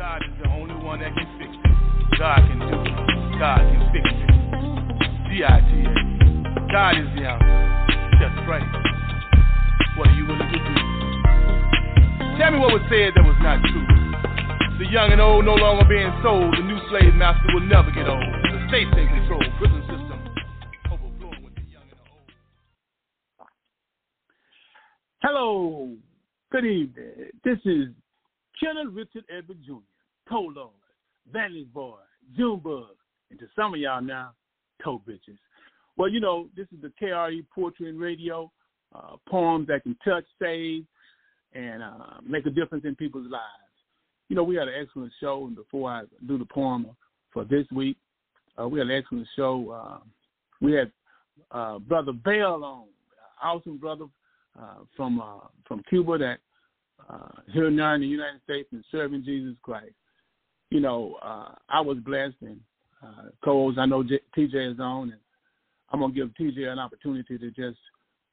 God is the only one that can fix it. God can do it. God can fix it. D-I-T-A. God is the answer. That's right. What are you willing to do? Tell me what was said that was not true. The young and old no longer being sold. The new slave master will never get old. The state's in control. Prison system overflowing with the young and the old. Hello. Good evening. This is Kenneth Richard Everett Jr., Polo, Vanity Boy, Junebug, and to some of y'all now, Toe Bitches. Well, you know, this is the KRE Poetry and Radio, uh, poems that can touch, save, and uh, make a difference in people's lives. You know, we had an excellent show, and before I do the poem for this week, uh, we had an excellent show. Uh, we had uh, Brother Bell on, awesome brother uh, from uh, from Cuba that uh, here now in the United States and serving Jesus Christ. You know, uh, I was blessed, and uh, co I know J- TJ is on, and I'm gonna give TJ an opportunity to just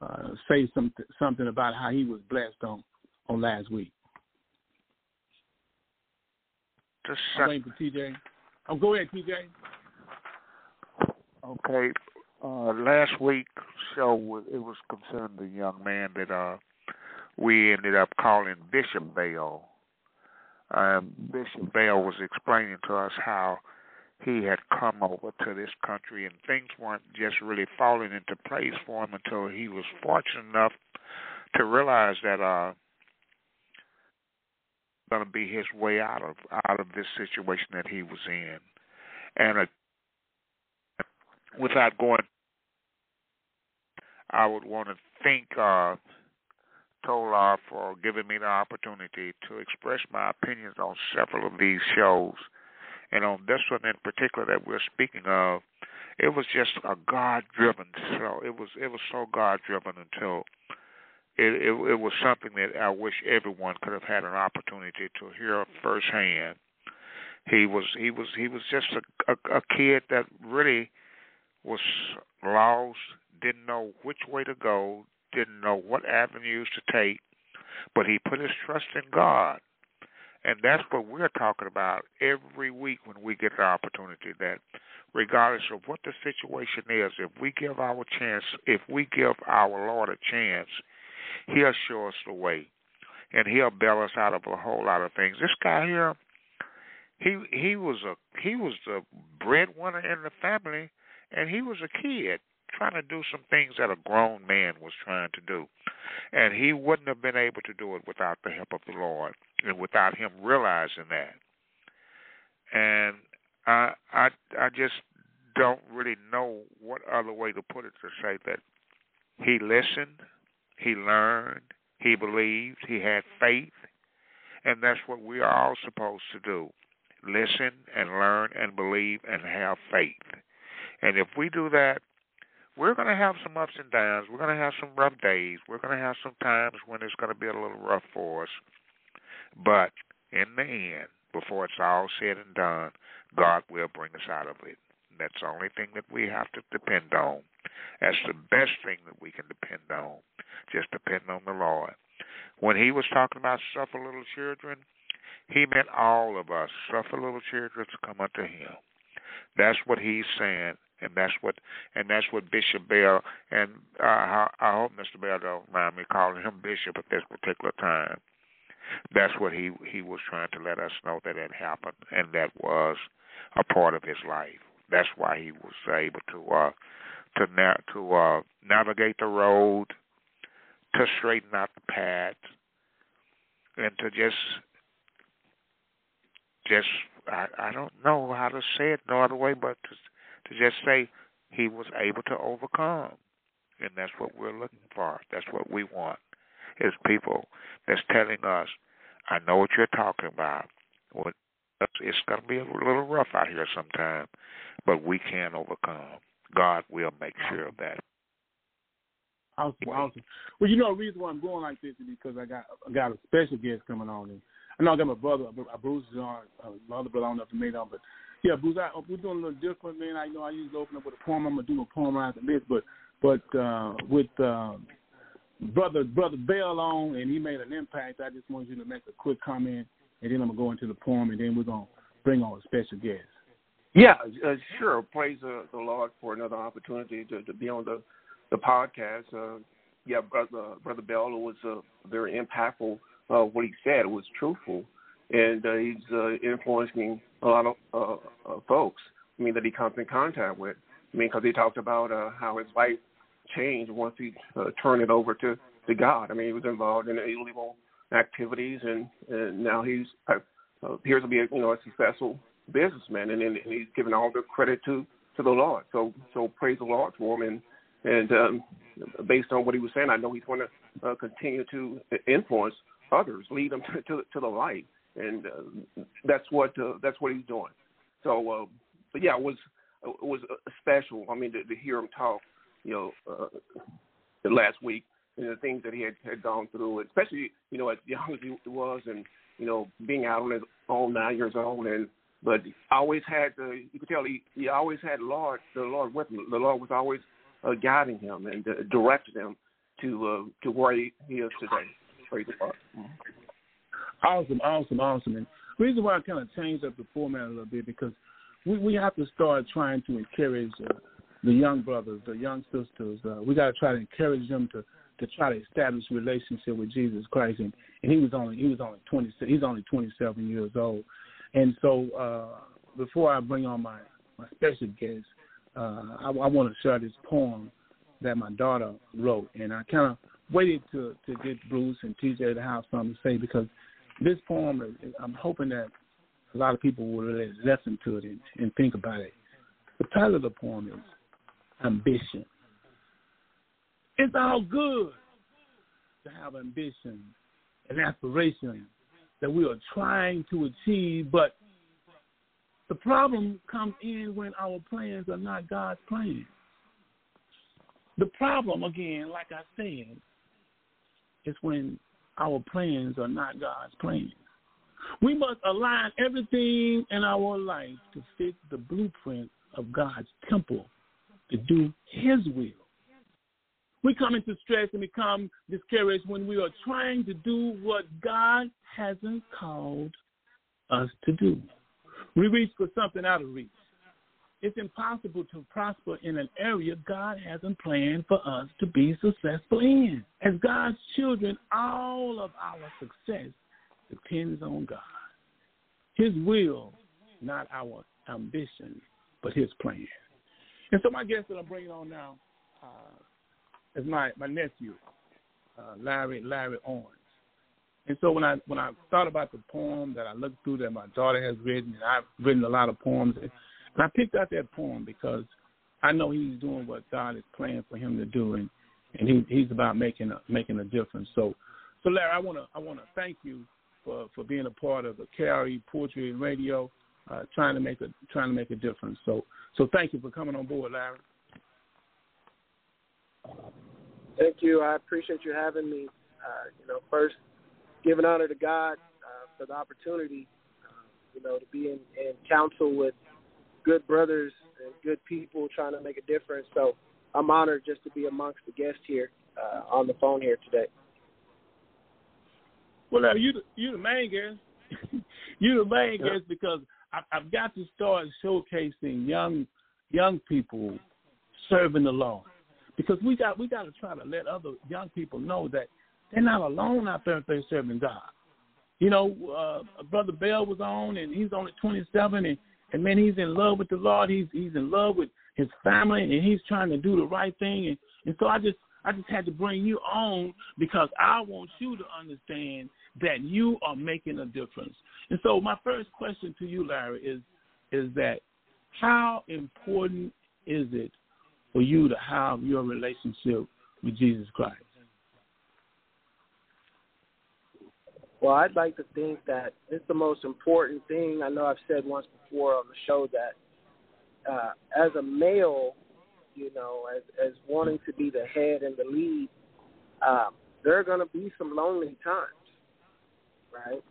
uh, say some something about how he was blessed on on last week. Just I'm waiting for TJ. Oh, go ahead, TJ. Okay. Uh, last week's show it was concerning the young man that uh we ended up calling Bishop Bell. Um, Bishop Bell was explaining to us how he had come over to this country and things weren't just really falling into place for him until he was fortunate enough to realize that uh going to be his way out of out of this situation that he was in and uh, without going I would want to think uh Tolar for giving me the opportunity to express my opinions on several of these shows and on this one in particular that we're speaking of, it was just a God driven show. It was it was so God driven until it, it it was something that I wish everyone could have had an opportunity to hear firsthand. He was he was he was just a, a, a kid that really was lost, didn't know which way to go, didn't know what avenues to take, but he put his trust in God. And that's what we're talking about every week when we get the opportunity that regardless of what the situation is, if we give our chance, if we give our Lord a chance, he'll show us the way. And he'll bail us out of a whole lot of things. This guy here, he he was a he was the breadwinner in the family and he was a kid trying to do some things that a grown man was trying to do. And he wouldn't have been able to do it without the help of the Lord and without him realizing that. And I I I just don't really know what other way to put it to say that he listened, he learned, he believed, he had faith, and that's what we are all supposed to do. Listen and learn and believe and have faith. And if we do that, we're going to have some ups and downs. We're going to have some rough days. We're going to have some times when it's going to be a little rough for us. But in the end, before it's all said and done, God will bring us out of it. That's the only thing that we have to depend on. That's the best thing that we can depend on. Just depend on the Lord. When he was talking about suffer little children, he meant all of us. Suffer little children to come unto him. That's what he's saying and that's what and that's what Bishop Bell and uh, I, I hope Mr. Bell don't mind me calling him Bishop at this particular time. That's what he he was trying to let us know that had happened, and that was a part of his life. That's why he was able to uh, to na- to uh, navigate the road, to straighten out the path, and to just just I, I don't know how to say it no other way but to to just say he was able to overcome. And that's what we're looking for. That's what we want is people that's telling us, I know what you're talking about. It's going to be a little rough out here sometime, but we can overcome. God will make sure of that. Awesome, awesome. Well, you know, the reason why I'm going like this is because I got I got a special guest coming on. And I know I got my brother, Bruce is on, uh, my other brother, I don't know if you made on, but yeah, Bruce, I, we're doing a little different, man. I know I usually open up with a poem. I'm gonna do a poem right after this, but but uh, with uh, brother brother Bell on, and he made an impact. I just want you to make a quick comment and then I'm gonna go into the poem, and then we're gonna bring on a special guest. Yeah, uh, sure. Praise the Lord for another opportunity to, to be on the the podcast. Uh, yeah, brother brother Bell was uh, very impactful. Uh, what he said was truthful, and uh, he's uh, influencing a lot of uh, uh, folks. I mean that he comes in contact with. I mean because he talked about uh, how his life changed once he uh, turned it over to to God. I mean he was involved in illegal activities, and, and now he's uh, appears to be a, you know a successful businessman, and, and he's giving all the credit to to the Lord. So so praise the Lord for him, and and um, based on what he was saying, I know he's going to uh, continue to influence others, lead them to to, to the light, and uh, that's what uh, that's what he's doing. So, uh, but yeah, it was it was special. I mean, to, to hear him talk, you know, uh, last week and the things that he had, had gone through, especially you know as young as he was, and you know being out on his own nine years old, and but always had the you could tell he he always had Lord the Lord with him. The Lord was always uh, guiding him and uh, directing him to uh, to where he, is today. Praise the Lord. Awesome, awesome, awesome. And reason why I kind of changed up the format a little bit because we we have to start trying to encourage uh, the young brothers, the young sisters. Uh, we got to try to encourage them to to try to establish a relationship with Jesus Christ. And, and he was only he was only twenty he's only twenty seven years old. And so uh, before I bring on my my special guest, uh, I, I want to share this poem that my daughter wrote, and I kind of waited to to get Bruce and TJ to have something to say because this poem, I'm hoping that a lot of people will really listen to it and, and think about it. The title of the poem is Ambition. It's all good to have ambition and aspiration that we are trying to achieve, but the problem comes in when our plans are not God's plans. The problem, again, like I said, is when our plans are not God's plans. We must align everything in our life to fit the blueprint of God's temple to do His will. We come into stress and become discouraged when we are trying to do what God hasn't called us to do. We reach for something out of reach. It's impossible to prosper in an area God hasn't planned for us to be successful in. As God's children, all of our success depends on God. His will, not our ambition, but His plan. And so, my guest that I'm bringing on now uh, is my my nephew, uh, Larry Larry Owens. And so when I when I thought about the poem that I looked through that my daughter has written, and I've written a lot of poems, and I picked out that poem because I know he's doing what God is planning for him to do, and and he, he's about making a making a difference. So, so Larry, I want to I want to thank you for for being a part of the KRE Poetry and Radio, uh, trying to make a trying to make a difference. So, so thank you for coming on board, Larry. Thank you. I appreciate you having me. Uh, you know, first giving honor to God uh, for the opportunity, uh, you know, to be in, in counsel with good brothers and good people trying to make a difference. So I'm honored just to be amongst the guests here uh, on the phone here today. Well, now you you the main guest. you the main yeah. guest because I, I've got to start showcasing young young people serving the Lord because we got we got to try to let other young people know that they're not alone out there if they're serving God. You know, uh, Brother Bell was on, and he's only 27, and and man, he's in love with the Lord. He's he's in love with his family, and he's trying to do the right thing. And and so I just I just had to bring you on because I want you to understand that you are making a difference. And so my first question to you, Larry, is is that how important is it for you to have your relationship with Jesus Christ? Well, I'd like to think that it's the most important thing. I know I've said once before on the show that uh, as a male, you know, as as wanting to be the head and the lead, um, there are going to be some lonely times, right?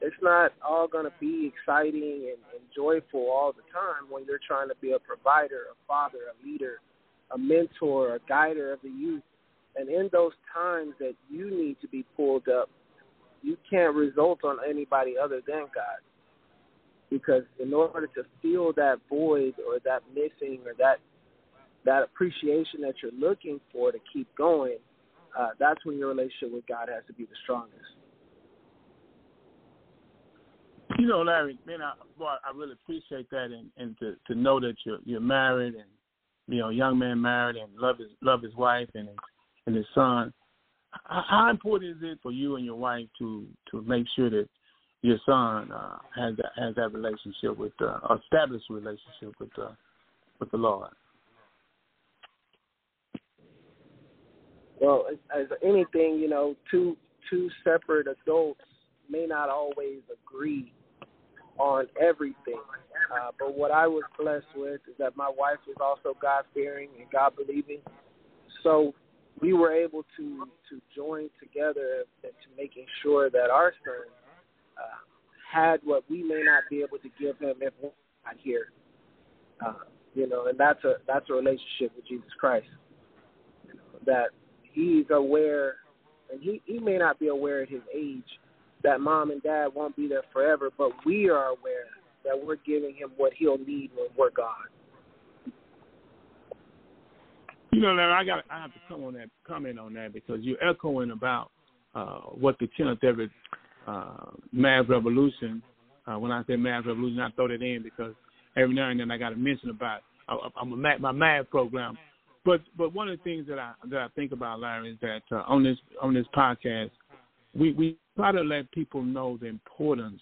It's not all going to be exciting and, and joyful all the time when you're trying to be a provider, a father, a leader, a mentor, a guider of the youth. And in those times that you need to be pulled up you can't result on anybody other than God. Because in order to fill that void or that missing or that that appreciation that you're looking for to keep going, uh, that's when your relationship with God has to be the strongest. You know, Larry, man, I, boy, I really appreciate that, and, and to to know that you're you're married, and you know, young man married, and love his love his wife and and his son. How important is it for you and your wife to to make sure that your son uh, has that has that relationship with uh, established relationship with uh, with the Lord? Well, as, as anything, you know, two two separate adults may not always agree on everything. Uh, but what I was blessed with is that my wife is also God fearing and God believing. So we were able to to join together to making sure that our son uh, had what we may not be able to give him if we're not here. Uh, you know, and that's a that's a relationship with Jesus Christ. You know, that he's aware, and he he may not be aware at his age that mom and dad won't be there forever, but we are aware that we're giving him what he'll need when we're gone. You know, Larry, I got I have to come on that comment on that because you're echoing about uh, what the Kenneth Everett uh, Math Revolution. Uh, when I say Math Revolution, I throw that in because every now and then I got to mention about I, I'm a my math program. But but one of the things that I that I think about, Larry, is that uh, on this on this podcast, we we try to let people know the importance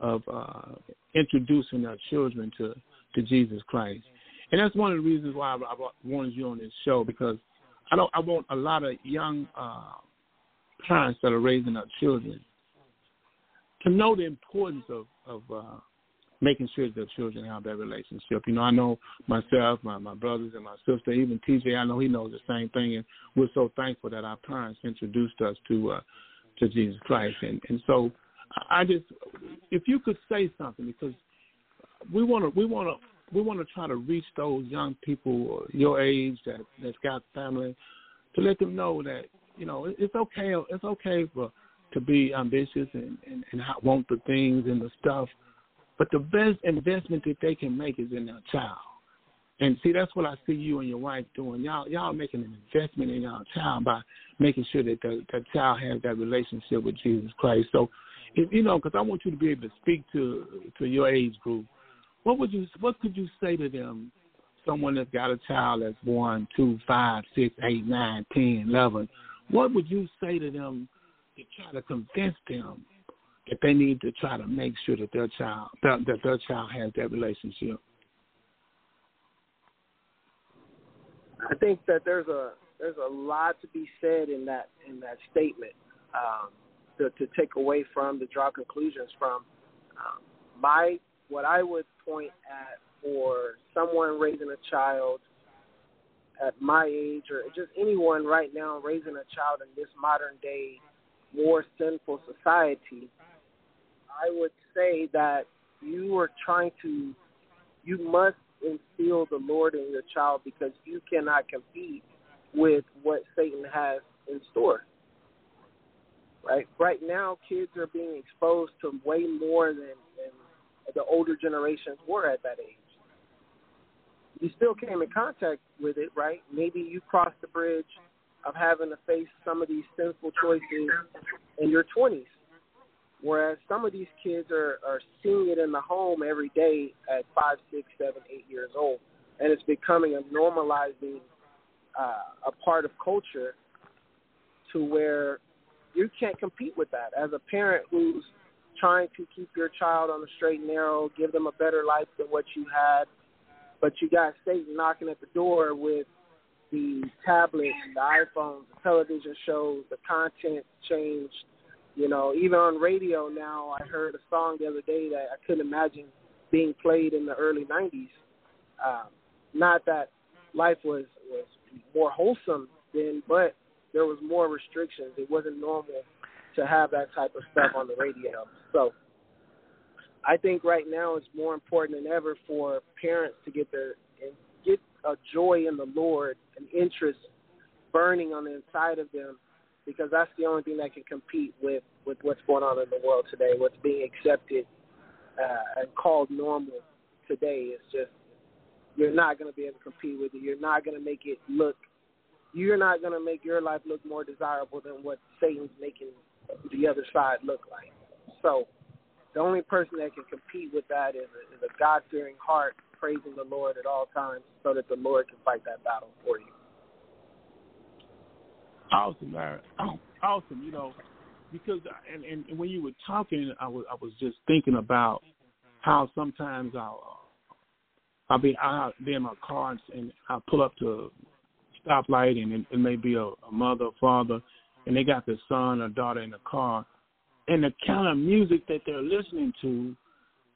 of uh, introducing our children to to Jesus Christ. And that's one of the reasons why I, wanted you on this show because I don't. I want a lot of young uh, parents that are raising our children to know the importance of of uh, making sure that children have that relationship. You know, I know myself, my my brothers, and my sister, even TJ. I know he knows the same thing, and we're so thankful that our parents introduced us to uh, to Jesus Christ. And and so I just, if you could say something, because we want to we want to we want to try to reach those young people your age that that's got family to let them know that you know it's okay it's okay for to be ambitious and and, and want the things and the stuff but the best investment that they can make is in their child. And see that's what i see you and your wife doing. Y'all y'all making an investment in your child by making sure that the, the child has that relationship with jesus christ. So if you know because i want you to be able to speak to to your age group what would you what could you say to them? Someone that's got a child that's born two, five, six, eight, nine, ten, eleven. What would you say to them to try to convince them that they need to try to make sure that their child that, that their child has that relationship? I think that there's a there's a lot to be said in that in that statement um, to, to take away from to draw conclusions from. Um, my what I would point at for someone raising a child at my age or just anyone right now raising a child in this modern day more sinful society, I would say that you are trying to, you must instill the Lord in your child because you cannot compete with what Satan has in store. Right? Right now, kids are being exposed to way more than, than the older generations were at that age. You still came in contact with it, right? Maybe you crossed the bridge of having to face some of these sinful choices in your 20s, whereas some of these kids are, are seeing it in the home every day at five, six, seven, eight years old, and it's becoming a normalizing uh, a part of culture to where you can't compete with that. As a parent who's trying to keep your child on the straight and narrow, give them a better life than what you had. But you got Satan knocking at the door with the tablets, the iPhones, the television shows, the content changed. You know, even on radio now, I heard a song the other day that I couldn't imagine being played in the early '90s. Um, not that life was was more wholesome then, but there was more restrictions. It wasn't normal to have that type of stuff on the radio. So I think right now it's more important than ever for parents to get their get a joy in the Lord, an interest burning on the inside of them because that's the only thing that can compete with with what's going on in the world today. What's being accepted uh, and called normal today is just you're not going to be able to compete with it. You're not going to make it look. You're not going to make your life look more desirable than what Satan's making the other side look like. So, the only person that can compete with that is a, is a God fearing heart, praising the Lord at all times, so that the Lord can fight that battle for you. Awesome, Larry. Oh, awesome. You know, because and, and when you were talking, I was I was just thinking about how sometimes I'll I'll be be in my car and I'll pull up to a stoplight and it, it may be a, a mother or father and they got their son or daughter in the car and the kind of music that they're listening to,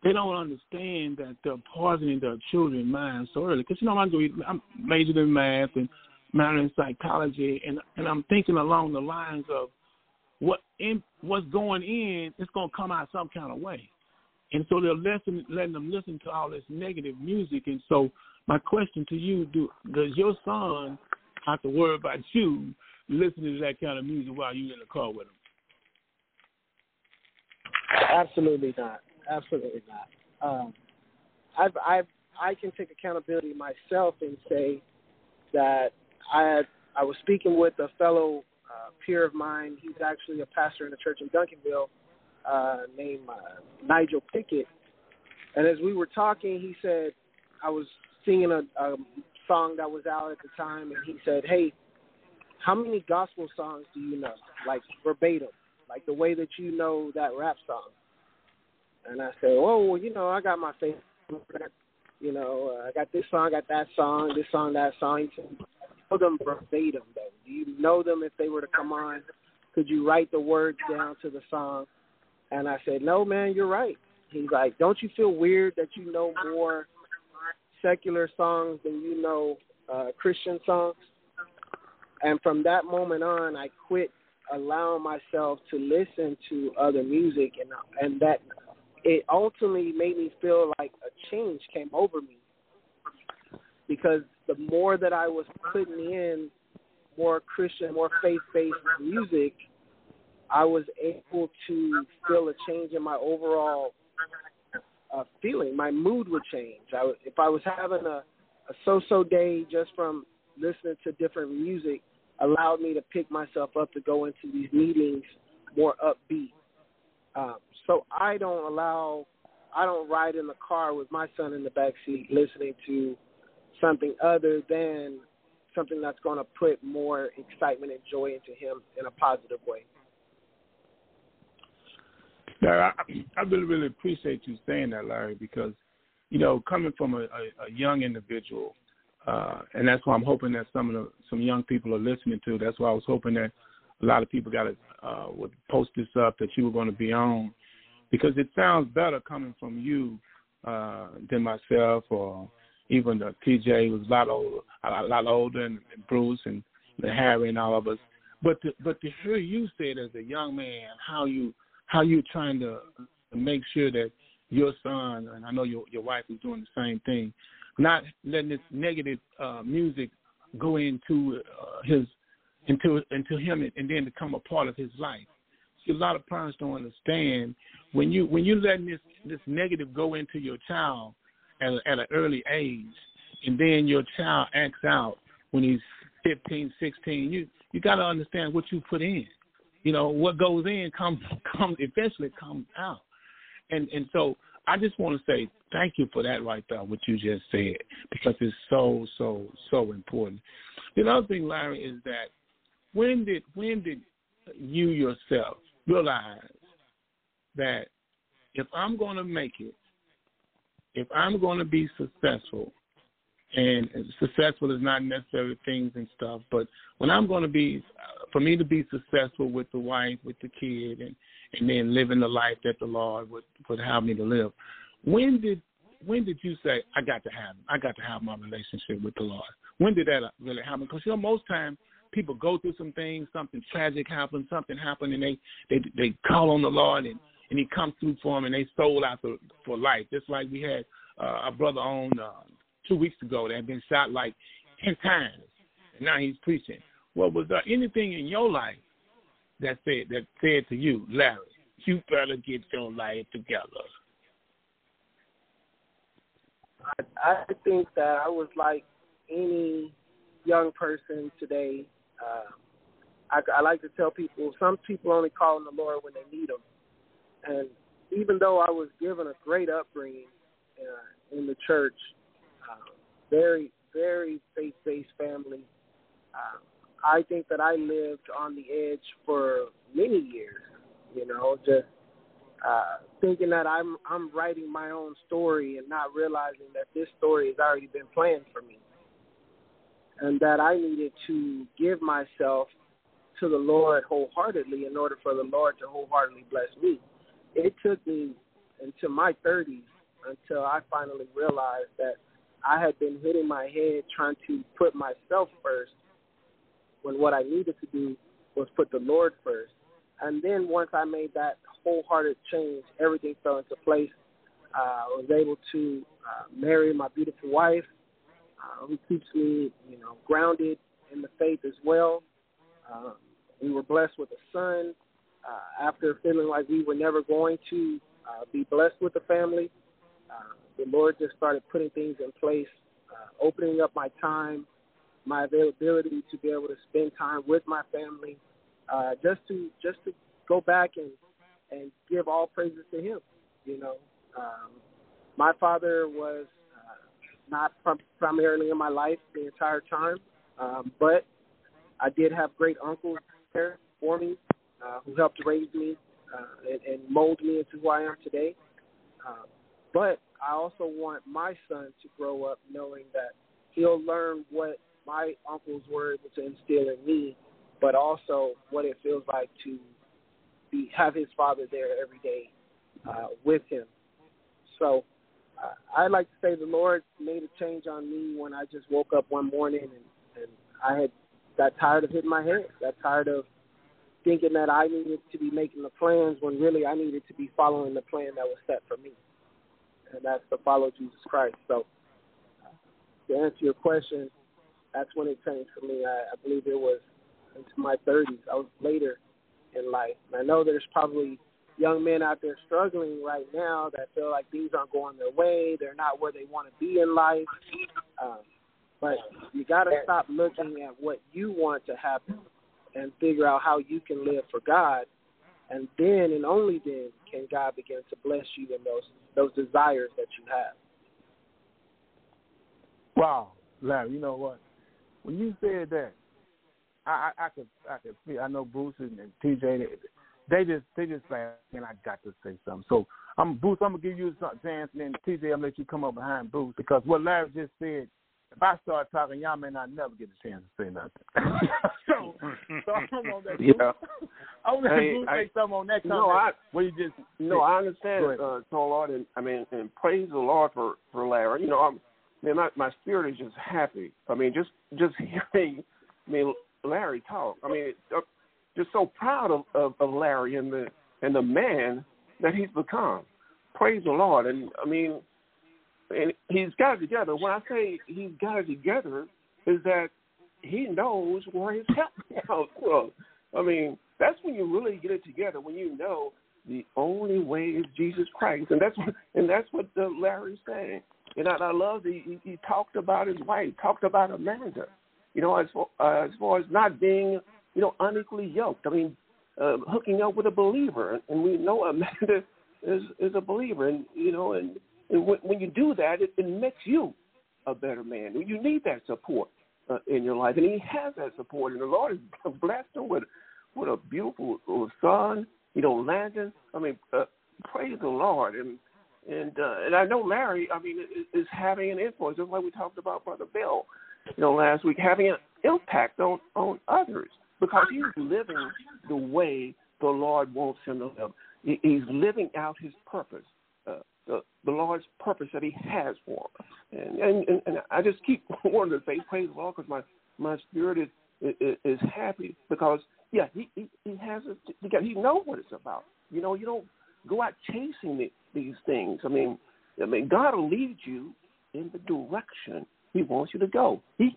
they don't understand that they're poisoning their children's minds so early. Because you know I'm, I'm majored in math and matter in psychology, and and I'm thinking along the lines of what in what's going in going to come out some kind of way, and so they're listen, letting them listen to all this negative music. And so my question to you: Do does your son have to worry about you listening to that kind of music while you're in the car with him? Absolutely not. Absolutely not. Um, I've I've I can take accountability myself and say that I had I was speaking with a fellow uh, peer of mine. He's actually a pastor in a church in Duncanville uh, named uh, Nigel Pickett. And as we were talking, he said I was singing a, a song that was out at the time, and he said, "Hey, how many gospel songs do you know, like verbatim, like the way that you know that rap song?" And I said, "Oh, you know, I got my favorite. You know, uh, I got this song, I got that song, this song, that song." He said, know them verbatim though? Do you know them if they were to come on? Could you write the words down to the song? And I said, No, man, you're right. He's like, Don't you feel weird that you know more secular songs than you know uh, Christian songs? And from that moment on, I quit allowing myself to listen to other music, and and that it ultimately made me feel like a change came over me because the more that I was putting in more Christian, more faith based music, I was able to feel a change in my overall uh, feeling. My mood would change. I, if I was having a, a so so day just from listening to different music, allowed me to pick myself up to go into these meetings more upbeat. Um, so I don't allow, I don't ride in the car with my son in the back seat listening to something other than something that's going to put more excitement and joy into him in a positive way. Yeah, I, I really, really appreciate you saying that, Larry, because you know, coming from a, a, a young individual, uh, and that's why I'm hoping that some of the some young people are listening to. That's why I was hoping that a lot of people got to uh, would post this up that you were going to be on, because it sounds better coming from you uh, than myself or even the TJ was a lot older, a lot older, and, and Bruce and the Harry and all of us. But to, but to hear you say it as a young man, how you how you trying to make sure that your son and I know your your wife is doing the same thing, not letting this negative uh, music go into uh, his into into him and then become a part of his life. See, a lot of parents don't understand when you when you letting this this negative go into your child at, at an early age, and then your child acts out when he's 15, 16, you you got to understand what you put in. You know what goes in comes comes eventually comes out, and and so I just want to say thank you for that right there, what you just said, because it's so so so important. The other thing, Larry, is that when did when did you yourself realize that if I'm going to make it, if I'm going to be successful, and successful is not necessarily things and stuff, but when I'm going to be, for me to be successful with the wife, with the kid, and and then living the life that the Lord would would have me to live, when did when did you say I got to have I got to have my relationship with the Lord? When did that really happen? Because you know most times people go through some things, something tragic happens, something happened, and they they they call on the Lord and and he comes through for them, and they sold out for, for life. Just like we had uh, a brother on uh, two weeks ago that had been shot like ten times, and now he's preaching. Well, was there anything in your life that said that said to you, Larry, you better get your life together? I, I think that I was like any young person today. Uh, I, I like to tell people some people only call on the Lord when they need Him, and even though I was given a great upbringing uh, in the church, uh, very very faith based family. Uh, I think that I lived on the edge for many years. You know, just uh, thinking that I'm I'm writing my own story and not realizing that this story has already been planned for me, and that I needed to give myself to the Lord wholeheartedly in order for the Lord to wholeheartedly bless me. It took me into my 30s until I finally realized that I had been hitting my head trying to put myself first when what I needed to do was put the Lord first. And then once I made that wholehearted change, everything fell into place. Uh, I was able to uh, marry my beautiful wife, uh, who keeps me, you know, grounded in the faith as well. Uh, we were blessed with a son. Uh, after feeling like we were never going to uh, be blessed with a family, uh, the Lord just started putting things in place, uh, opening up my time, my availability to be able to spend time with my family, uh, just to just to go back and and give all praises to Him. You know, um, my father was not prim- primarily in my life the entire time, um, but I did have great uncles there for me uh, who helped raise me uh, and, and mold me into who I am today. Uh, but I also want my son to grow up knowing that he'll learn what my uncles were able to instill in me, but also what it feels like to be have his father there every day uh, with him. So uh, I'd like to say the Lord made a change on me when I just woke up one morning and, and I had got tired of hitting my head, got tired of thinking that I needed to be making the plans when really I needed to be following the plan that was set for me, and that's to follow Jesus Christ. So to answer your question, that's when it changed for me. I, I believe it was into my 30s. I was later in life. And I know there's probably young men out there struggling right now that feel like things aren't going their way. They're not where they want to be in life. Um, but you got to stop looking at what you want to happen and figure out how you can live for God. And then and only then can God begin to bless you in those those desires that you have. Wow, Larry, you know what? when you said that, I, I, I could I could feel. I know Bruce and, and TJ. They, just they just say, and I got to say something. So I'm Bruce. I'm gonna give you a chance, and then TJ, I'm gonna let you come up behind Bruce because what Larry just said. If I start talking, y'all may not never get a chance to say nothing. so, so I'm on that. Yeah. I want to Hey, Bruce I- say something on that comment. No, I where you just no, I understand, uh, Lord, and I mean, and praise the Lord for for Larry. You know, I'm, man, my my spirit is just happy. I mean, just just hearing, I mean, Larry talk. I mean, uh, just so proud of, of of Larry and the and the man that he's become. Praise the Lord, and I mean, and he's got it together. When I say he's got it together, is that he knows where his help comes from. I mean, that's when you really get it together. When you know the only way is Jesus Christ, and that's what and that's what uh, Larry's saying. And I, I love the he, he talked about his wife, talked about Amanda. You know, as far, uh, as far as not being you know unequally yoked. I mean, uh, hooking up with a believer, and we know Amanda is is a believer, and you know, and, and when, when you do that, it, it makes you a better man. You need that support uh, in your life, and he has that support, and the Lord has blessed him with with a beautiful uh, son. You know, Landon. I mean, uh, praise the Lord, and and uh, and I know Larry. I mean, is, is having an influence, just like we talked about Brother Bill, you know, last week, having an impact on on others because he's living the way the Lord wants him to live. He's living out his purpose, uh, the the Lord's purpose that He has for him. And and and, I just keep wanting to say praise the Lord because my my spirit is, is happy because yeah he he, has a, because he knows what it's about. You know, you don't go out chasing the, these things. I mean, I mean, God will lead you in the direction He wants you to go. He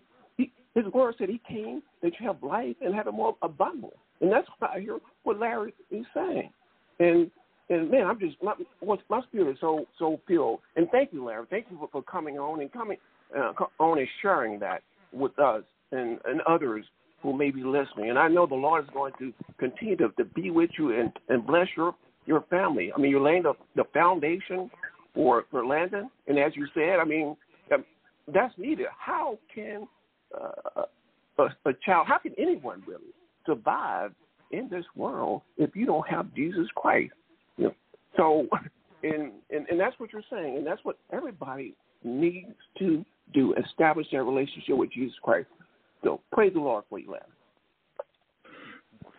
His word said He came that you have life and have it more abundant. and that's why I hear what Larry is saying. And and man, I'm just my my spirit is so so filled. And thank you, Larry. Thank you for, for coming on and coming uh, on and sharing that with us and and others who may be listening. And I know the Lord is going to continue to, to be with you and, and bless your your family. I mean, you're laying the, the foundation for for Landon, and as you said, I mean, um, that's needed. How can uh, a, a child, how can anyone really survive in this world if you don't have Jesus Christ? You know, so, and, and and that's what you're saying, and that's what everybody needs to do: establish their relationship with Jesus Christ. So, praise the Lord for you, Larry.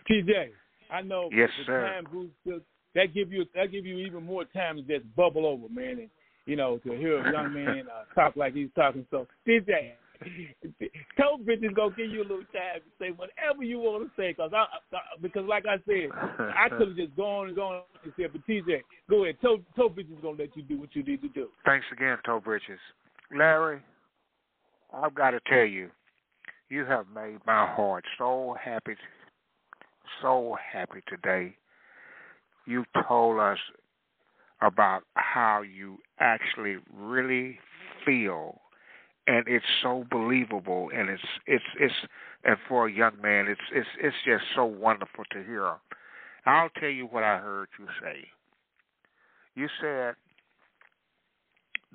TJ, I know yes, the sir. time boost that give you that give you even more time to just bubble over, man. And, you know, to hear a young man uh, talk like he's talking. So, TJ, Toe Bitch is gonna give you a little time to say whatever you want to say, cause I, because like I said, I could have just gone and gone and said, but TJ, go ahead. Toe Toe Bitch is gonna let you do what you need to do. Thanks again, Toe Bridges. Larry, I've got to tell you, you have made my heart so happy, so happy today. You told us about how you actually really feel and it's so believable and it's it's it's and for a young man it's it's it's just so wonderful to hear. I'll tell you what i heard you say. You said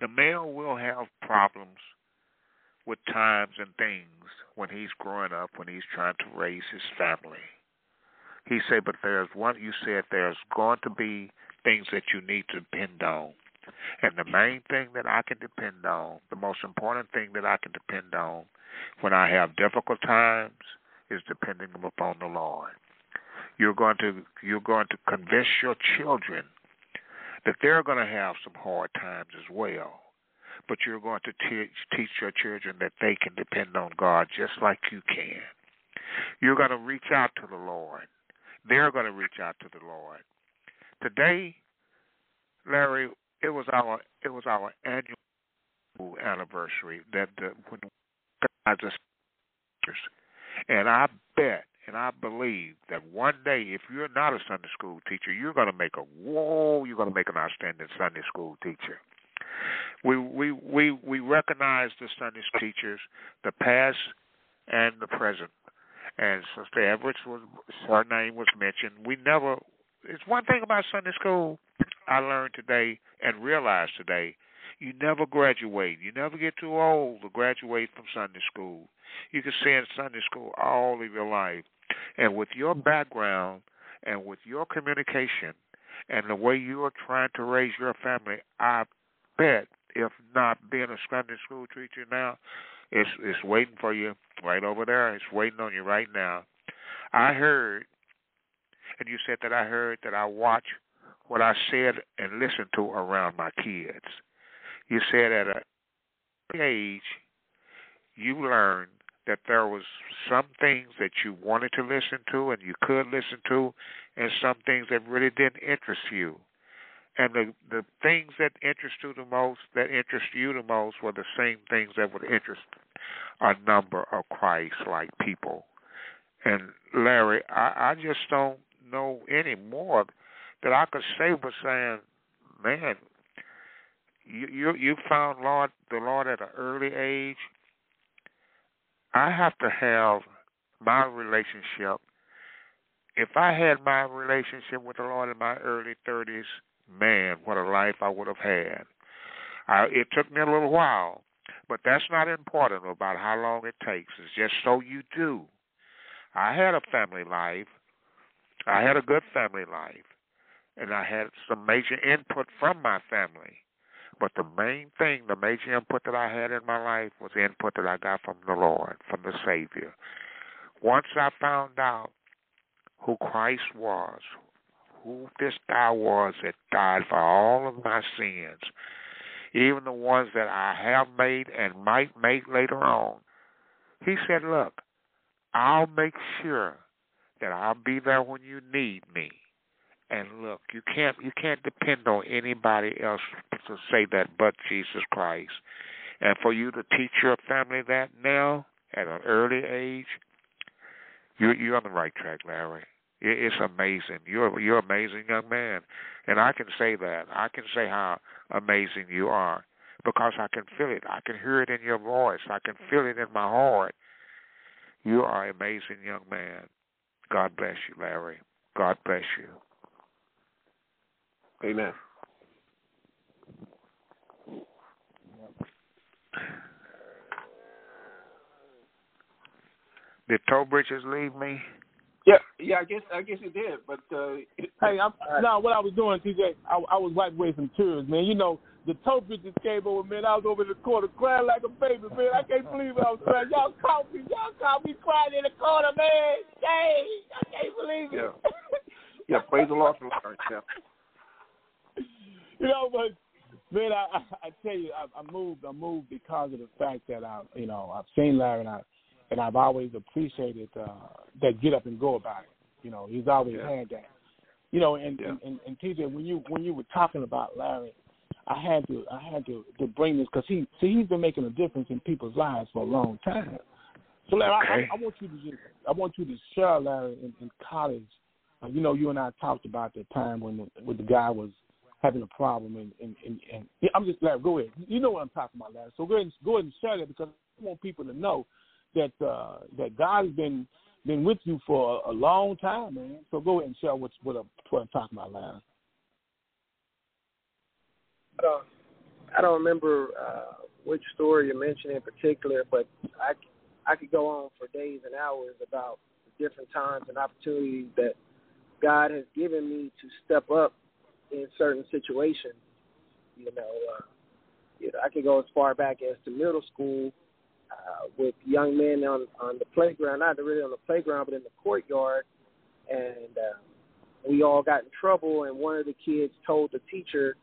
the male will have problems with times and things when he's growing up when he's trying to raise his family. He said but there's one you said there's going to be things that you need to depend on and the main thing that I can depend on, the most important thing that I can depend on when I have difficult times is depending upon the Lord. You're going to you're going to convince your children that they're going to have some hard times as well. But you're going to teach teach your children that they can depend on God just like you can. You're going to reach out to the Lord. They're going to reach out to the Lord. Today, Larry, it was our it was our annual anniversary that the, when as and I bet and I believe that one day, if you're not a Sunday school teacher, you're going to make a whoa, you're going to make an outstanding Sunday school teacher. We we we we recognize the Sunday school teachers, the past and the present. And Sister Everett was her name was mentioned. We never. It's one thing about Sunday school I learned today and realized today. You never graduate. You never get too old to graduate from Sunday school. You can stay in Sunday school all of your life. And with your background and with your communication and the way you are trying to raise your family, I bet if not being a Sunday school teacher now, it's it's waiting for you right over there. It's waiting on you right now. I heard, and you said that I heard that I watch what I said and listened to around my kids. You said at a age you learned that there was some things that you wanted to listen to and you could listen to and some things that really didn't interest you. And the the things that interest you the most, that interest you the most, were the same things that would interest a number of Christ-like people. And Larry, I, I just don't know any more that I could say was saying, man, you you you found Lord the Lord at an early age. I have to have my relationship. If I had my relationship with the Lord in my early thirties, man, what a life I would have had. I, it took me a little while, but that's not important about how long it takes. It's just so you do. I had a family life. I had a good family life and I had some major input from my family. But the main thing, the major input that I had in my life was input that I got from the Lord, from the Savior. Once I found out who Christ was, who this guy was that died for all of my sins, even the ones that I have made and might make later on, he said, Look, I'll make sure that I'll be there when you need me. And look, you can't you can't depend on anybody else to say that but Jesus Christ. And for you to teach your family that now at an early age, you're you're on the right track, Larry. It's amazing. You're you're an amazing young man, and I can say that. I can say how amazing you are because I can feel it. I can hear it in your voice. I can feel it in my heart. You are an amazing young man. God bless you, Larry. God bless you. Amen. Did Toe Britches leave me? Yeah, yeah, I guess I guess it did, but uh, hey, I'm, no, what I was doing, TJ, I, I was wiping away some tears, man. You know, the toe bitches came over, man. I was over in the corner crying like a baby, man. I can't believe I was crying. Y'all caught me, y'all caught me crying in the corner, man. Dang, I can't believe it. Yeah, yeah praise the Lord for. Yeah. You know, but man, I, I, I tell you, I, I moved, I moved because of the fact that I, you know, I've seen Larry and I and I've always appreciated uh, that get up and go about it. You know, he's always yeah. had that. You know, and, yeah. and, and and TJ, when you when you were talking about Larry, I had to I had to to bring this because he see he's been making a difference in people's lives for a long time. So Larry, okay. I, I want you to just I want you to share Larry in, in college. Uh, you know, you and I talked about the time when the, when the guy was having a problem, and and, and, and yeah, I'm just Larry. Go ahead. You know what I'm talking about, Larry. So go ahead and go ahead and share that because I want people to know that uh, that God has been been with you for a, a long time, man. So go ahead and share what's what I'm, what I'm talking about, Larry. I don't, I don't remember uh, which story you mentioned in particular, but I I could go on for days and hours about the different times and opportunities that God has given me to step up in certain situations. You know, uh, you know, I could go as far back as to middle school uh, with young men on on the playground, not really on the playground, but in the courtyard, and uh, we all got in trouble. And one of the kids told the teacher,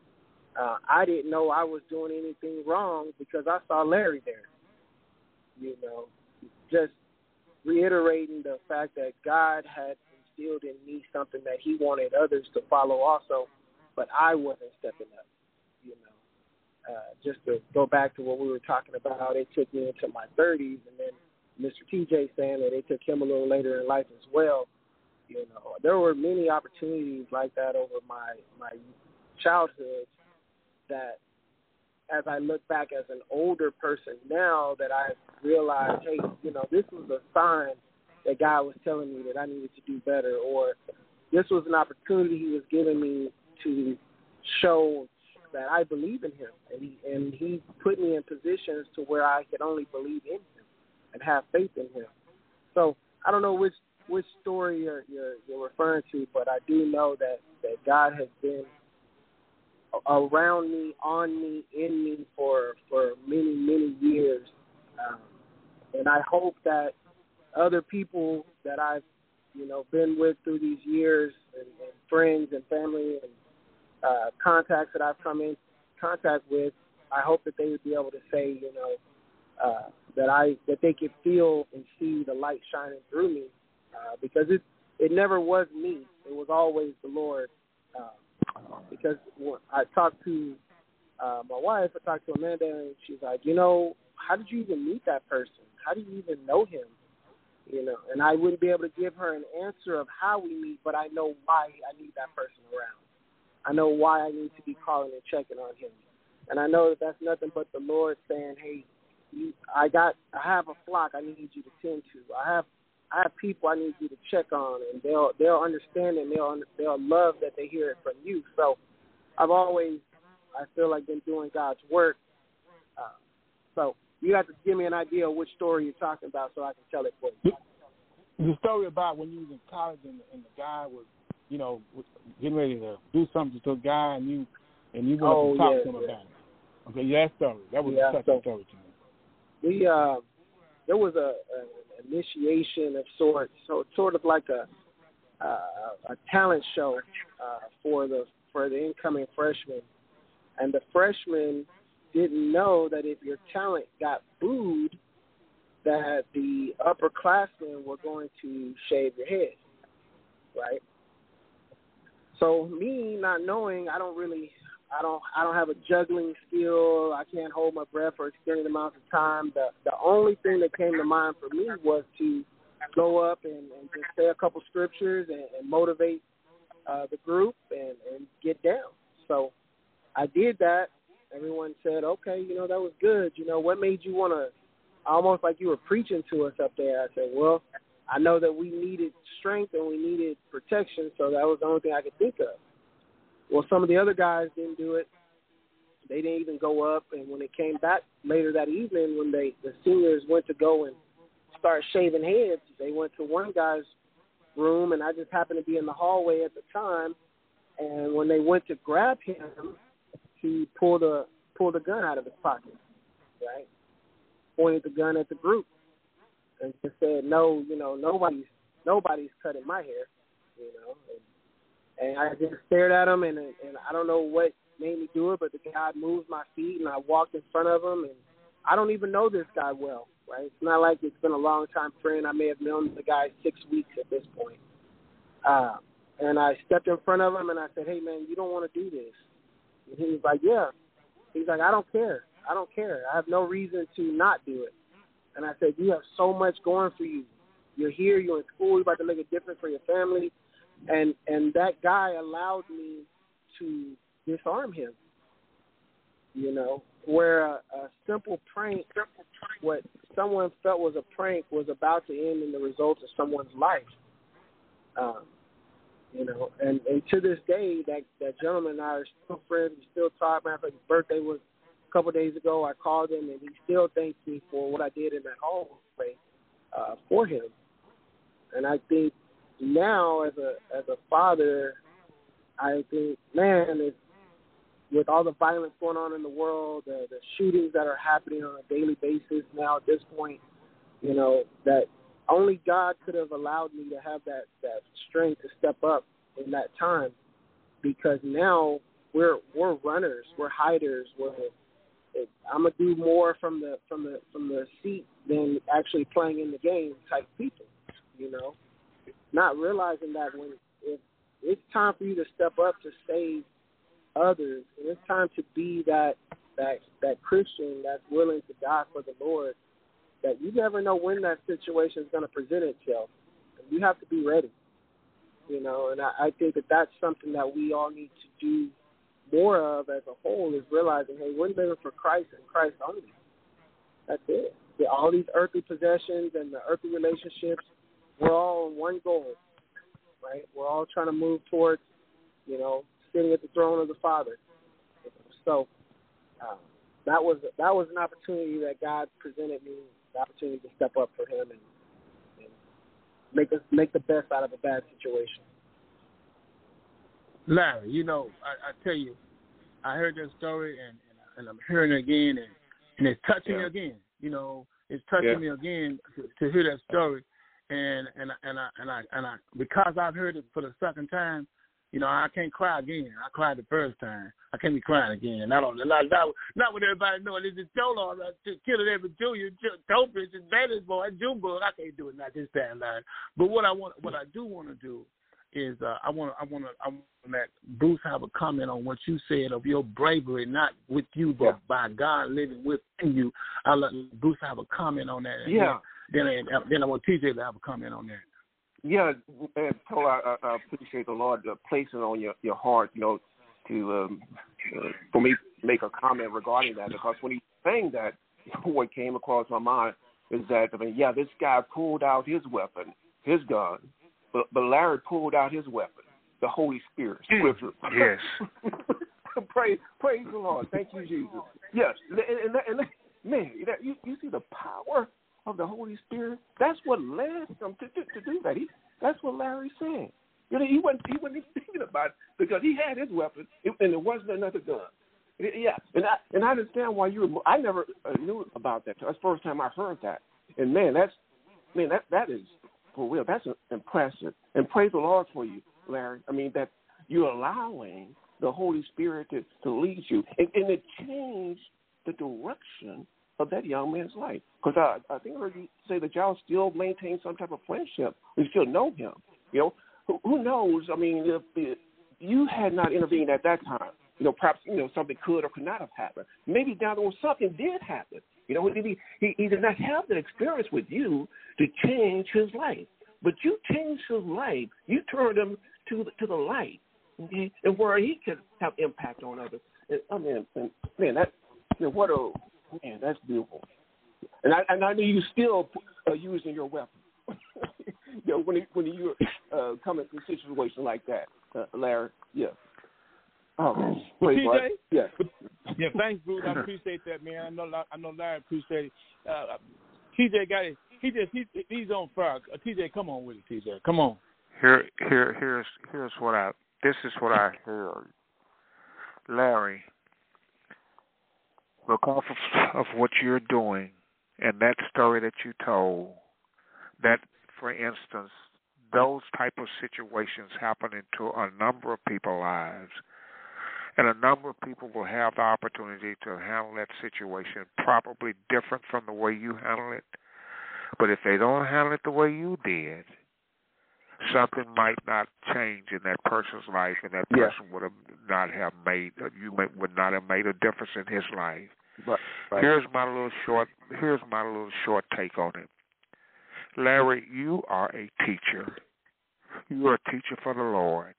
uh, "I didn't know I was doing anything wrong because I saw Larry there." You know, just reiterating the fact that God had instilled in me something that He wanted others to follow also, but I wasn't stepping up. You know uh, just to go back to what we were talking about, it took me into my 30s, and then Mr. TJ saying that it took him a little later in life as well. You know, there were many opportunities like that over my my childhood that, as I look back as an older person now, that I realized, hey, you know, this was a sign that God was telling me that I needed to do better, or this was an opportunity He was giving me to show that I believe in him, and he and he put me in positions to where I could only believe in him and have faith in him. So I don't know which which story you're you're, you're referring to, but I do know that that God has been around me, on me, in me for for many many years, um, and I hope that other people that I've you know been with through these years and, and friends and family and uh, contacts that I've come in contact with, I hope that they would be able to say, you know, uh, that I that they could feel and see the light shining through me, uh, because it it never was me. It was always the Lord. Uh, because I talked to uh, my wife, I talked to Amanda, and she's like, you know, how did you even meet that person? How do you even know him? You know, and I wouldn't be able to give her an answer of how we meet, but I know why I need that person around. I know why I need to be calling and checking on him. And I know that that's nothing but the Lord saying, "Hey, you, I got, I have a flock I need you to tend to. I have, I have people I need you to check on, and they'll, they'll understand and they'll, they'll love that they hear it from you." So, I've always, I feel like been doing God's work. Uh, so you have to give me an idea of which story you're talking about, so I can tell it for you. The story about when you was in college and, and the guy was you know, getting ready to do something to a guy and you and you want oh, to talk yeah, to him yeah. about it. Okay, yeah, that story. That was Yeah, a touching so- story to me. we uh there was a, a an initiation of sorts, so sort of like a uh, a talent show uh, for the for the incoming freshmen, and the freshmen didn't know that if your talent got booed, that the upperclassmen were going to shave your head, right? So me not knowing, I don't really, I don't, I don't have a juggling skill. I can't hold my breath for extended amounts of time. The the only thing that came to mind for me was to go up and, and just say a couple scriptures and, and motivate uh, the group and, and get down. So I did that. Everyone said, okay, you know, that was good. You know, what made you want to, almost like you were preaching to us up there. I said, well, I know that we needed strength and we needed protection, so that was the only thing I could think of. Well, some of the other guys didn't do it. They didn't even go up, and when they came back later that evening, when they the seniors went to go and start shaving heads, they went to one guy's room, and I just happened to be in the hallway at the time. And when they went to grab him, he pulled a pulled a gun out of his pocket, right? Pointed the gun at the group, and just said, "No, you know, nobody's nobody's cutting my hair," you know. And, and I just stared at him, and and I don't know what made me do it, but the guy moved my feet, and I walked in front of him, and I don't even know this guy well, right? It's not like it's been a long time friend. I may have known the guy six weeks at this point. Uh, and I stepped in front of him and I said, "Hey, man, you don't want to do this." And he was like, "Yeah." He's like, "I don't care. I don't care. I have no reason to not do it." And I said, "You have so much going for you. You're here. You're in school. You're about to make a difference for your family." And and that guy allowed me to disarm him. You know, where a, a simple prank, what someone felt was a prank, was about to end in the results of someone's life. Um, you know, and and to this day, that that gentleman and I are still friends. We still talk. Matter of fact, his birthday was couple of days ago. I called him, and he still thanks me for what I did in that hallway uh, for him. And I think now, as a as a father, I think, man, it's with all the violence going on in the world, the, the shootings that are happening on a daily basis now at this point, you know, that only God could have allowed me to have that, that strength to step up in that time because now we're we're runners, we're hiders, we're I'm gonna do more from the from the from the seat than actually playing in the game type people, you know. Not realizing that when if it's time for you to step up to save others. And it's time to be that that that Christian that's willing to die for the Lord. That you never know when that situation is going to present itself. You have to be ready. You know, and I, I think that that's something that we all need to do more of as a whole is realizing, hey, we're living for Christ and Christ only. That's it. The, all these earthly possessions and the earthly relationships, we're all on one goal, right? We're all trying to move towards, you know, sitting at the throne of the Father. So um, that was that was an opportunity that God presented me, the opportunity to step up for Him and, and make us make the best out of a bad situation. Larry, you know, I, I tell you, I heard that story and and, and I'm hearing it again, and and it's touching yeah. me again. You know, it's touching yeah. me again to, to hear that story, and and and I and I and I because I've heard it for the second time. You know, I can't cry again. I cried the first time. I can't be crying again. Not on not not, not with everybody knowing this is Cholo, killing every junior, and Bandit boy, Junebug. I can't do it not this time, line. But what I want, what I do want to do is uh, I want I want to I want let Bruce have a comment on what you said of your bravery, not with you, but yeah. by God living within you. I'll let Bruce have a comment on that. Yeah. Then then, then I want TJ to have a comment on that. Yeah, and so I, I appreciate the Lord uh, placing on your your heart, you know, to um, uh, for me make a comment regarding that because when he's saying that, what came across my mind is that I mean, yeah, this guy pulled out his weapon, his gun, but but Larry pulled out his weapon, the Holy Spirit, Scripture. Yes. praise praise the Lord. Thank you, Jesus. Yes, and, and, and, and man, you you see the power of the Holy Spirit. That's what led him to, to, to do that. He, that's what Larry's saying. You know, he wasn't he wasn't thinking about it because he had his weapon and there wasn't another gun. Yeah, and I and I understand why you. Were, I never uh, knew about that. That's the first time I heard that. And man, that's man that that is for real. That's impressive. And praise the Lord for you, Larry. I mean that you're allowing the Holy Spirit to to lead you, and, and it changed the direction of that young man's life. Because I, I think I heard you say that y'all still maintain some type of friendship. You still know him. You know, who, who knows? I mean, if, if you had not intervened at that time, you know, perhaps you know something could or could not have happened. Maybe down the road something did happen, You know, he, he he did not have that experience with you to change his life, but you changed his life. You turned him to to the light, okay? and where he can have impact on others. And, I mean, and, man, that know, what a man, that's beautiful. And I and I know you still uh, using your weapon. you know, when when you uh, come into a situation like that, uh, Larry. Yeah. Oh, well, TJ. Yeah. Yeah. Thanks, Bruce. I appreciate that, man. I know. I know Larry appreciate it. Uh, TJ got it. He just he, he's on fire. Uh, TJ, come on with it, TJ. Come on. Here, here, here's here's what I. This is what I heard. Larry, look off of, of what you're doing and that story that you told. That, for instance, those type of situations happen into a number of people's lives. And a number of people will have the opportunity to handle that situation probably different from the way you handle it. But if they don't handle it the way you did, something might not change in that person's life, and that person yeah. would have not have made uh, you may, would not have made a difference in his life. Right. Here's my little short. Here's my little short take on it. Larry, you are a teacher. You are a teacher for the Lord.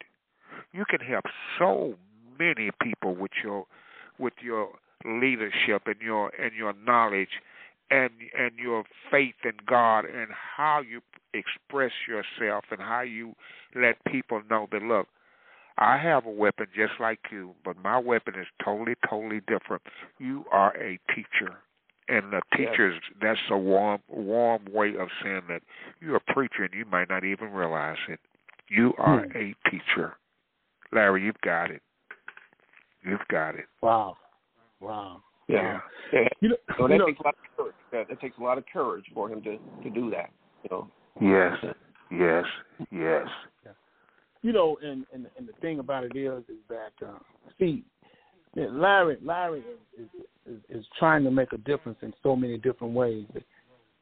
You can help so many people with your with your leadership and your and your knowledge and and your faith in God and how you express yourself and how you let people know that look, I have a weapon just like you, but my weapon is totally, totally different. You are a teacher. And the teachers, that's a warm, warm way of saying that you're a preacher and you might not even realize it. You are hmm. a teacher. Larry, you've got it. You've got it. Wow. Wow. Yeah. yeah. You know, so that you know, takes a lot of courage. That, that takes a lot of courage for him to to do that. You know. Yes. Yes. Yes. You know, and and and the thing about it is, is that uh, see, Larry Larry is, is is trying to make a difference in so many different ways,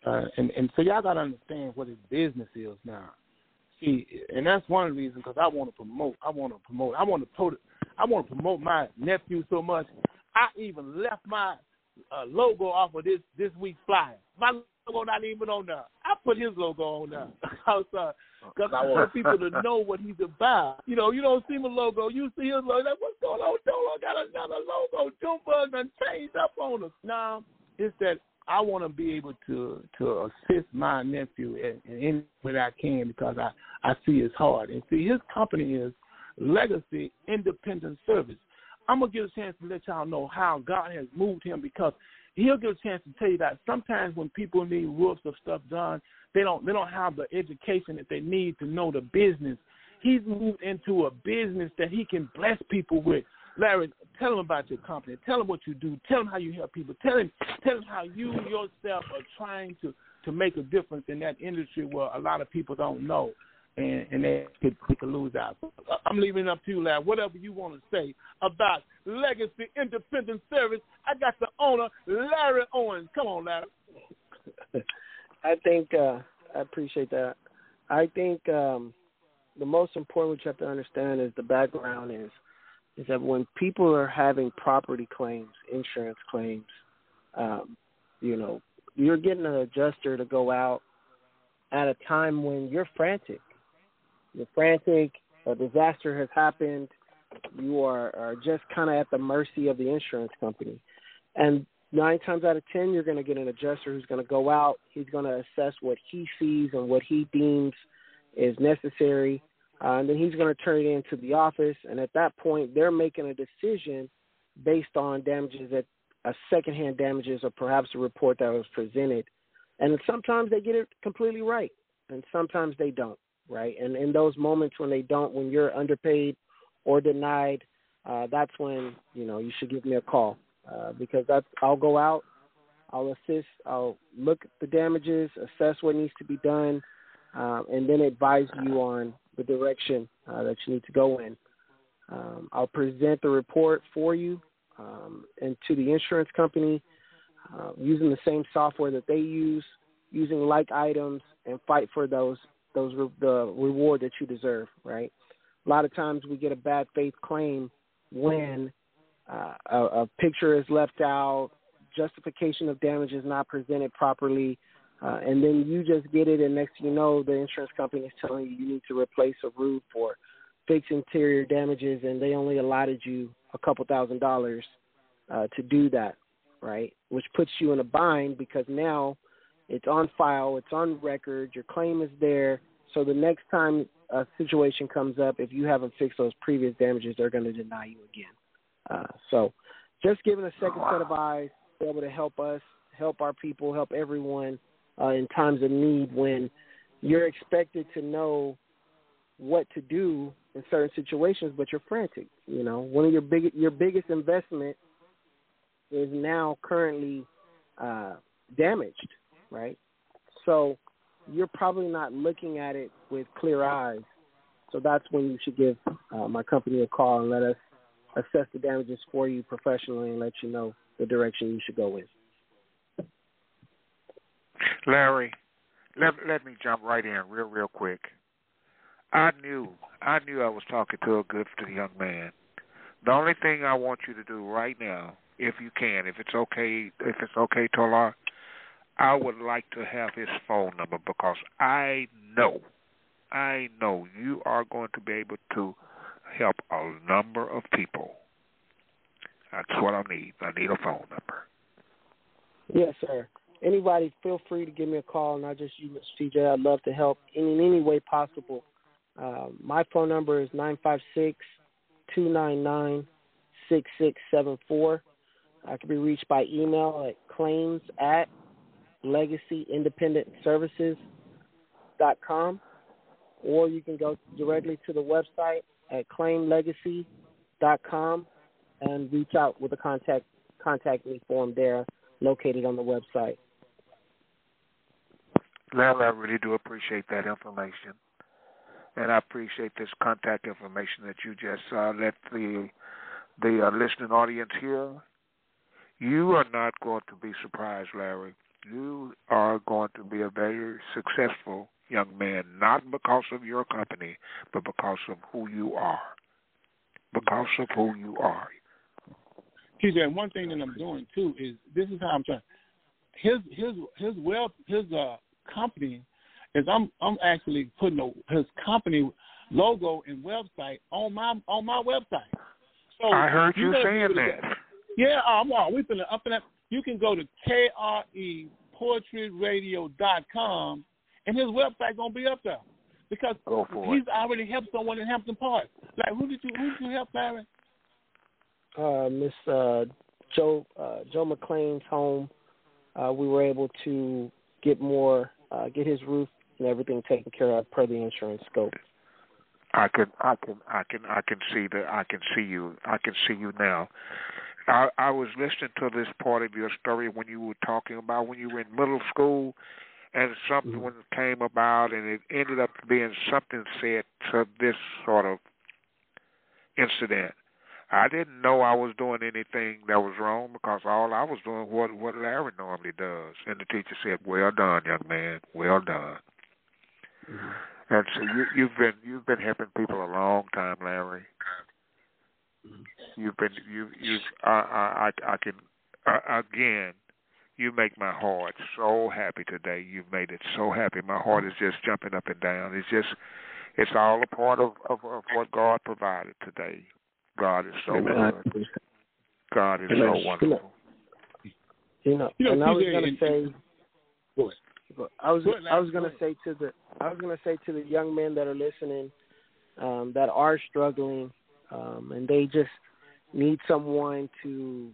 uh, and and so y'all got to understand what his business is now. See, and that's one of the reasons because I want to promote. I want to promote. I want to promote. I want to promote my nephew so much. I even left my uh, logo off of this this week's flyer. My logo not even on there. I put his logo on there because cause I want people to know what he's about. You know, you don't see my logo. You see his logo. Like, what's going on? Dolo got another logo. Junebug done changed up on us. Now, it's that I want to be able to to assist my nephew in, in any way that I can because I I see his heart and see his company is Legacy Independent Service. I'm gonna give a chance to let y'all know how God has moved him because he'll give a chance to tell you that sometimes when people need roofs of stuff done, they don't they don't have the education that they need to know the business. He's moved into a business that he can bless people with. Larry, tell him about your company. Tell him what you do. Tell him how you help people. Tell him tell him how you yourself are trying to to make a difference in that industry where a lot of people don't know and, and they could, could lose out. I'm leaving it up to you, Larry. Whatever you want to say about Legacy Independent Service, I got the owner, Larry Owens. Come on, Larry. I think uh, I appreciate that. I think um, the most important what you have to understand is the background is is that when people are having property claims, insurance claims, um, you know, you're getting an adjuster to go out at a time when you're frantic you're frantic, a disaster has happened, you are, are just kind of at the mercy of the insurance company. And nine times out of ten, you're going to get an adjuster who's going to go out. He's going to assess what he sees and what he deems is necessary, uh, and then he's going to turn it into the office. And at that point, they're making a decision based on damages that a secondhand damages or perhaps a report that was presented. And sometimes they get it completely right, and sometimes they don't right? And in those moments when they don't, when you're underpaid or denied, uh, that's when you know you should give me a call uh, because that's I'll go out, I'll assist, I'll look at the damages, assess what needs to be done, uh, and then advise you on the direction uh, that you need to go in. Um, I'll present the report for you um, and to the insurance company uh, using the same software that they use, using like items, and fight for those those re- the reward that you deserve, right? A lot of times we get a bad faith claim when uh, a, a picture is left out, justification of damage is not presented properly, uh, and then you just get it, and next you know, the insurance company is telling you you need to replace a roof or fix interior damages, and they only allotted you a couple thousand dollars uh, to do that, right? Which puts you in a bind because now it's on file, it's on record, your claim is there. So the next time a situation comes up, if you haven't fixed those previous damages, they're going to deny you again. Uh, so just giving a second set of eyes, be able to help us, help our people, help everyone uh, in times of need when you're expected to know what to do in certain situations, but you're frantic. You know, one of your big your biggest investment is now currently uh, damaged, right? So you're probably not looking at it with clear eyes. So that's when you should give uh, my company a call and let us assess the damages for you professionally and let you know the direction you should go in. Larry, let let me jump right in real real quick. I knew I knew I was talking to a good young man. The only thing I want you to do right now, if you can, if it's okay, if it's okay, Tolar, I would like to have his phone number because I know, I know you are going to be able to help a number of people. That's what I need. I need a phone number. Yes, sir. Anybody, feel free to give me a call, not just you, Mr. TJ. I'd love to help in, in any way possible. Uh, my phone number is nine five six two nine nine six six seven four. I can be reached by email at claims at legacyindependentservices.com, or you can go directly to the website at claimlegacy.com and reach out with a contact contact me form there located on the website. Larry, I really do appreciate that information. And I appreciate this contact information that you just uh, let the the uh, listening audience hear. You are not going to be surprised, Larry. You are going to be a very successful young man, not because of your company, but because of who you are. Because of who you are. TJ, one thing that I'm doing too is this is how I'm trying. His his his wealth his uh company is I'm I'm actually putting a, his company logo and website on my on my website. So I heard you, you saying that. Yeah, I'm. We finna up in that. You can go to KRE poetryradio.com and his website gonna be up there because he's it. already helped someone in Hampton Park. Like who did you who did you help, Larry? Uh, Miss uh, Joe uh, Joe McLean's home. Uh, we were able to get more, uh, get his roof and everything taken care of per the insurance scope. I can, I can, I can, I can see that. I can see you. I can see you now. I, I was listening to this part of your story when you were talking about when you were in middle school, and something mm-hmm. came about, and it ended up being something said to this sort of incident. I didn't know I was doing anything that was wrong because all I was doing what what Larry normally does. And the teacher said, "Well done, young man. Well done." Mm-hmm. And so you, you've been you've been helping people a long time, Larry. You've been you you I I I can uh, again. You make my heart so happy today. You've made it so happy. My heart is just jumping up and down. It's just, it's all a part of of, of what God provided today. God is so good. God is so wonderful. You know, and I was going to say, I was I was going to say to the I was going to say to the young men that are listening, um, that are struggling, um, and they just need someone to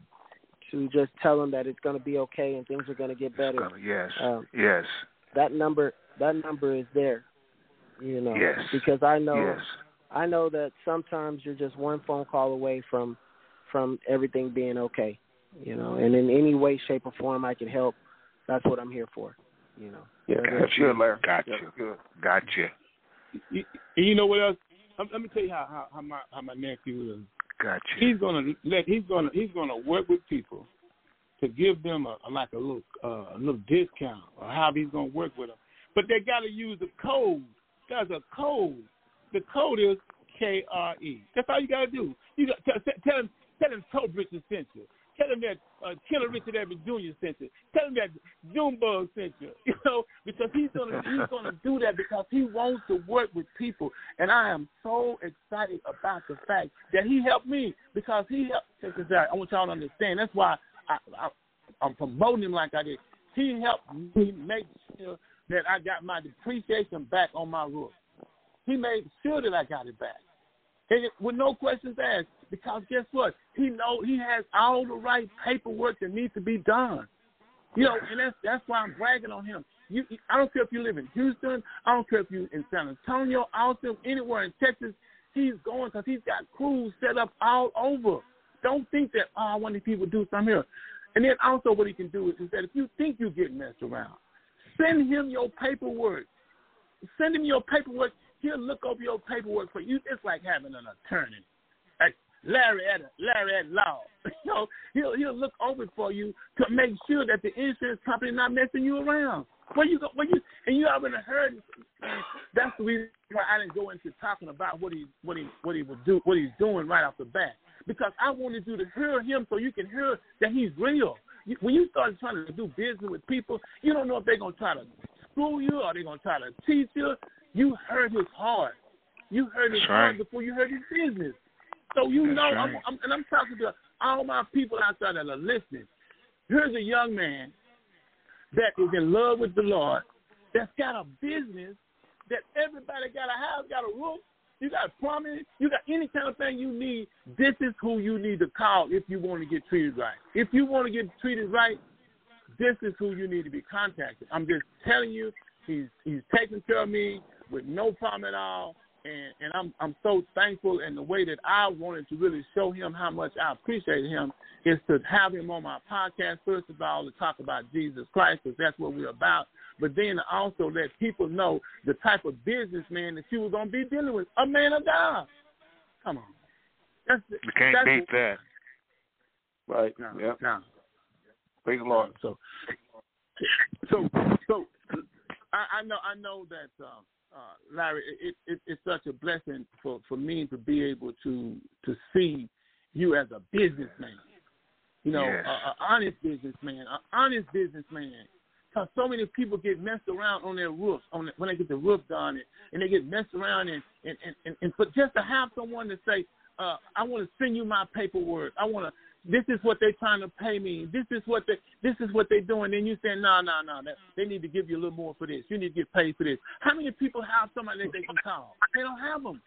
to just tell them that it's going to be okay and things are going to get better. Gonna, yes, um, yes. That number that number is there. You know, yes. because I know yes. I know that sometimes you're just one phone call away from from everything being okay. You know, and in any way, shape, or form I can help, that's what I'm here for. You know. Yeah, gotcha, Larry. Gotcha. Yeah, Gotcha. You, you know what else? Let me tell you how how, how my how my nephew is. Gotcha. He's gonna let he's gonna he's gonna work with people to give them a, a like a little uh, a little discount or how he's gonna work with them. But they got to use the code. There's a code the code is KRE. That's all you gotta do. You got, tell, tell him tell him Toe Bridges sent you. Tell him that uh, Killer Richard Evans Jr. sent you. Tell him that Junebug sent you. You know, because he's gonna he's gonna do that because he wants to work with people, and I am so excited about the fact that he helped me because he helped. Check this out. I want y'all to understand. That's why I, I I'm promoting him like I did. He helped me make sure that I got my depreciation back on my roof. He made sure that I got it back. And with no questions asked, because guess what? He know he has all the right paperwork that needs to be done. You know, and that's that's why I'm bragging on him. You, I don't care if you live in Houston. I don't care if you in San Antonio, Austin, anywhere in Texas. He's going because he's got crews set up all over. Don't think that oh, I want these people to do something here. And then also what he can do is, is that if you think you get messed around, send him your paperwork. Send him your paperwork. He'll look over your paperwork for you. It's like having an attorney. Larry at a, Larry at law. you know, he'll he'll look over for you to make sure that the insurance company not messing you around. When you go, when you and you already heard, that's the reason why I didn't go into talking about what he what he what he would do what he's doing right off the bat because I wanted you to hear him so you can hear that he's real. When you start trying to do business with people, you don't know if they're gonna try to screw you or they're gonna try to teach you. You heard his heart. You heard his That's heart right. before you heard his business. So you That's know, right. I'm, I'm, and I'm talking to all my people out there that are listening. Here's a young man that is in love with the Lord, that's got a business, that everybody got a house, got a roof, you got plumbing, you got any kind of thing you need. This is who you need to call if you want to get treated right. If you want to get treated right, this is who you need to be contacted. I'm just telling you, he's he's taking care of me with no problem at all. And, and I'm I'm so thankful and the way that I wanted to really show him how much I appreciate him is to have him on my podcast first of all to talk about Jesus Christ because that's what we're about. But then also let people know the type of businessman that you were gonna be dealing with, a man of God. Come on, that's You can't that's beat that. Right. No, Yeah. no. Praise the Lord. So, so, so, I, I know, I know that, uh, uh, Larry, it, it, it's such a blessing for, for me to be able to to see you as a businessman. You know, Yes. an honest businessman, an honest businessman. Because so many people get messed around on their roofs, on the, when they get the roof done, and, and they get messed around, and and, and, and, and but just to have someone to say, uh, I want to send you my paperwork. I want to. This is what they're trying to pay me. This is what they. This is what they're doing. Then you say, no, no, no. They need to give you a little more for this. You need to get paid for this. How many people have somebody that they can call? They don't have them,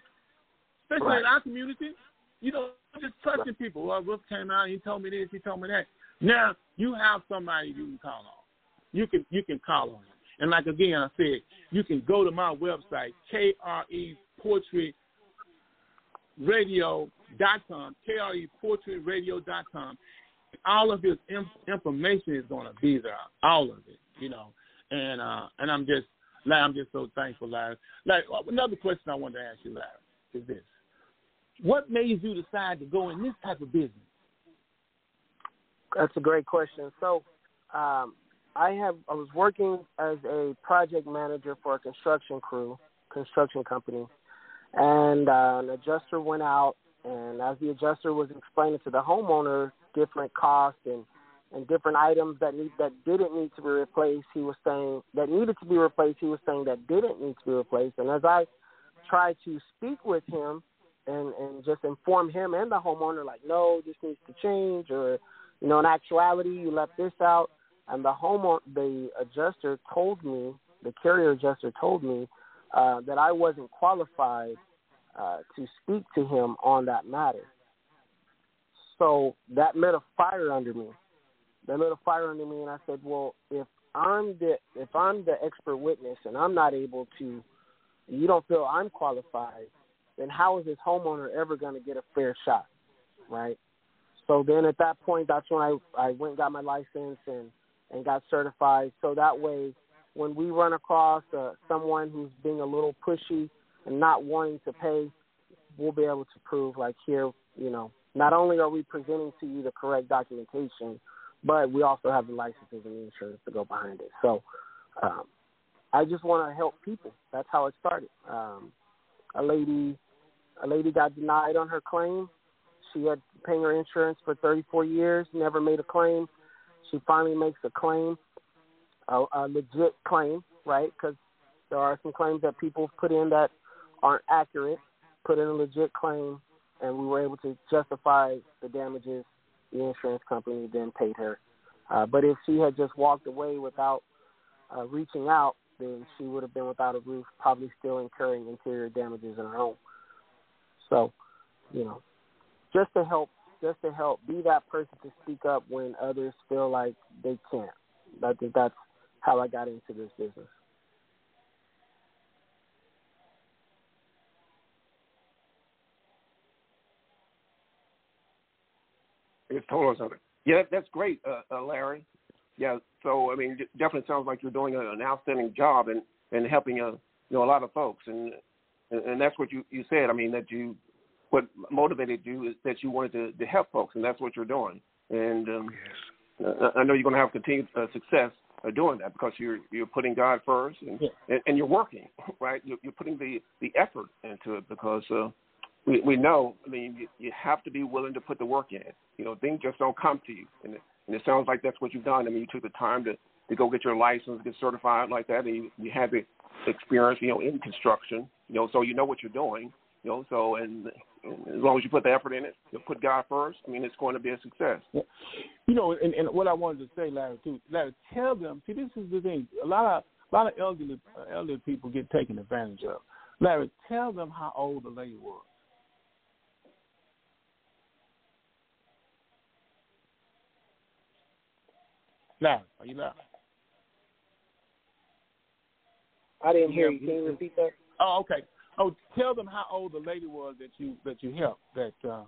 especially in our community. You know, just trusting people. Well, Roof came out. He told me this. He told me that. Now you have somebody you can call on. You can you can call on him. And like again, I said, you can go to my website, KRE Poetry radio.com, KREpoetryradio.com. All of his in- information is going to be there, all of it, you know. And uh, and I'm just, Larry, I'm just so thankful, Larry. Like another question I wanted to ask you, Larry, is this: What made you decide to go in this type of business? That's a great question. So, um, I have I was working as a project manager for a construction crew, construction company, and uh, an adjuster went out, and as the adjuster was explaining to the homeowner different costs and and different items that need that didn't need to be replaced, he was saying that needed to be replaced. He was saying that didn't need to be replaced, and as I tried to speak with him and and just inform him and the homeowner, like, no, this needs to change, or you know, in actuality, you left this out. And the homeowner, the adjuster told me, the carrier adjuster told me uh, that I wasn't qualified uh, to speak to him on that matter. So that lit a fire under me. That lit a fire under me, and I said, well, if I'm the if I'm the expert witness and I'm not able to, you don't feel I'm qualified, then how is this homeowner ever going to get a fair shot, right? So then at that point, that's when I I went and got my license and and got certified. So that way, when we run across uh, someone who's being a little pushy and not wanting to pay, we'll be able to prove like here, you know, not only are we presenting to you the correct documentation, but we also have the licenses and the insurance to go behind it. So um, I just want to help people. That's how it started. Um, a lady, a lady got denied on her claim. she had paying her insurance for 34 years, never made a claim. She finally makes a claim, a, a legit claim, right? Because there are some claims that people put in that aren't accurate. Put in a legit claim, and we were able to justify the damages. The insurance company then paid her. Uh, but if she had just walked away without uh, reaching out, then she would have been without a roof, probably still incurring interior damages in her home. So, you know, just to help, just to help, be that person to speak up when others feel like they can't. I think that's how I got into this business. It's total something. Yeah, that's great, uh, uh, Larry. Yeah, so I mean, it definitely sounds like you're doing an outstanding job and and helping a uh, you know a lot of folks, and and that's what you you said. I mean, that you what motivated you is that you wanted to, to help folks, and that's what you're doing. And um, yes. I know you're going to have continued uh, success uh, doing that because you're you're putting God first, and yeah. and, and, you're working right. You're, you're, putting the the effort into it because uh, we we know. I mean, you, you have to be willing to put the work in. You know, things just don't come to you, and it, and it sounds like that's what you've done. I mean, you took the time to to go get your license, get certified like that, and you, you had the experience, you know, in construction. You know, so you know what you're doing. You know, so and as long as you put the effort in it, you put God first. I mean, it's going to be a success. Yeah. You know, and, and what I wanted to say, Larry, too, Larry, tell them. See, this is the thing. A lot of a lot of elderly elderly people get taken advantage of. Larry, tell them how old the lady was. Larry, are you there? I didn't hear you. Can you repeat that? Oh, okay. Oh, tell them how old the lady was that you that you helped that uh,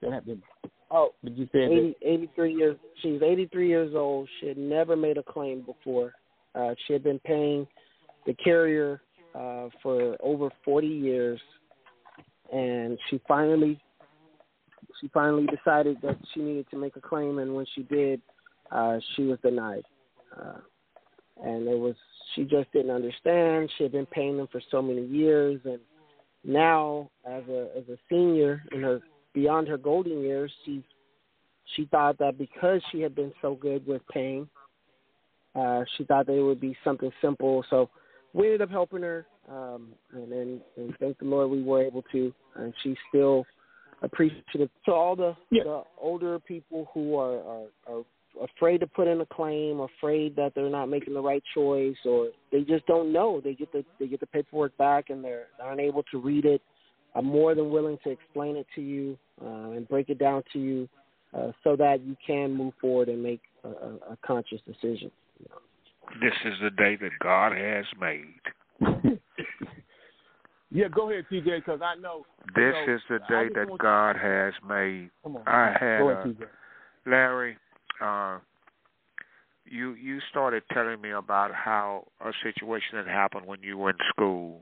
that had been. Oh, did you say 80, 83 years? She's 83 years old. She had never made a claim before. Uh, she had been paying the carrier uh, for over 40 years, and she finally she finally decided that she needed to make a claim. And when she did, uh, she was denied. Uh, and it was she just didn't understand. She had been paying them for so many years, and now as a as a senior in her beyond her golden years, she she thought that because she had been so good with paying, uh, she thought that it would be something simple. So we ended up helping her, um, and then and thank the Lord we were able to. And she's still appreciative to all the, yeah. the older people who are, are are afraid to put in a claim, afraid that they're not making the right choice, or they just don't know. They get the they get the paperwork back and they're unable to read it. I'm more than willing to explain it to you uh, and break it down to you uh, so that you can move forward and make a, a, a conscious decision. This is the day that God has made. yeah, go ahead, TJ, because I know. This know, is the day that God to... has made. Come on, I had go ahead, uh, Larry uh, you you started telling me about how a situation had happened when you were in school,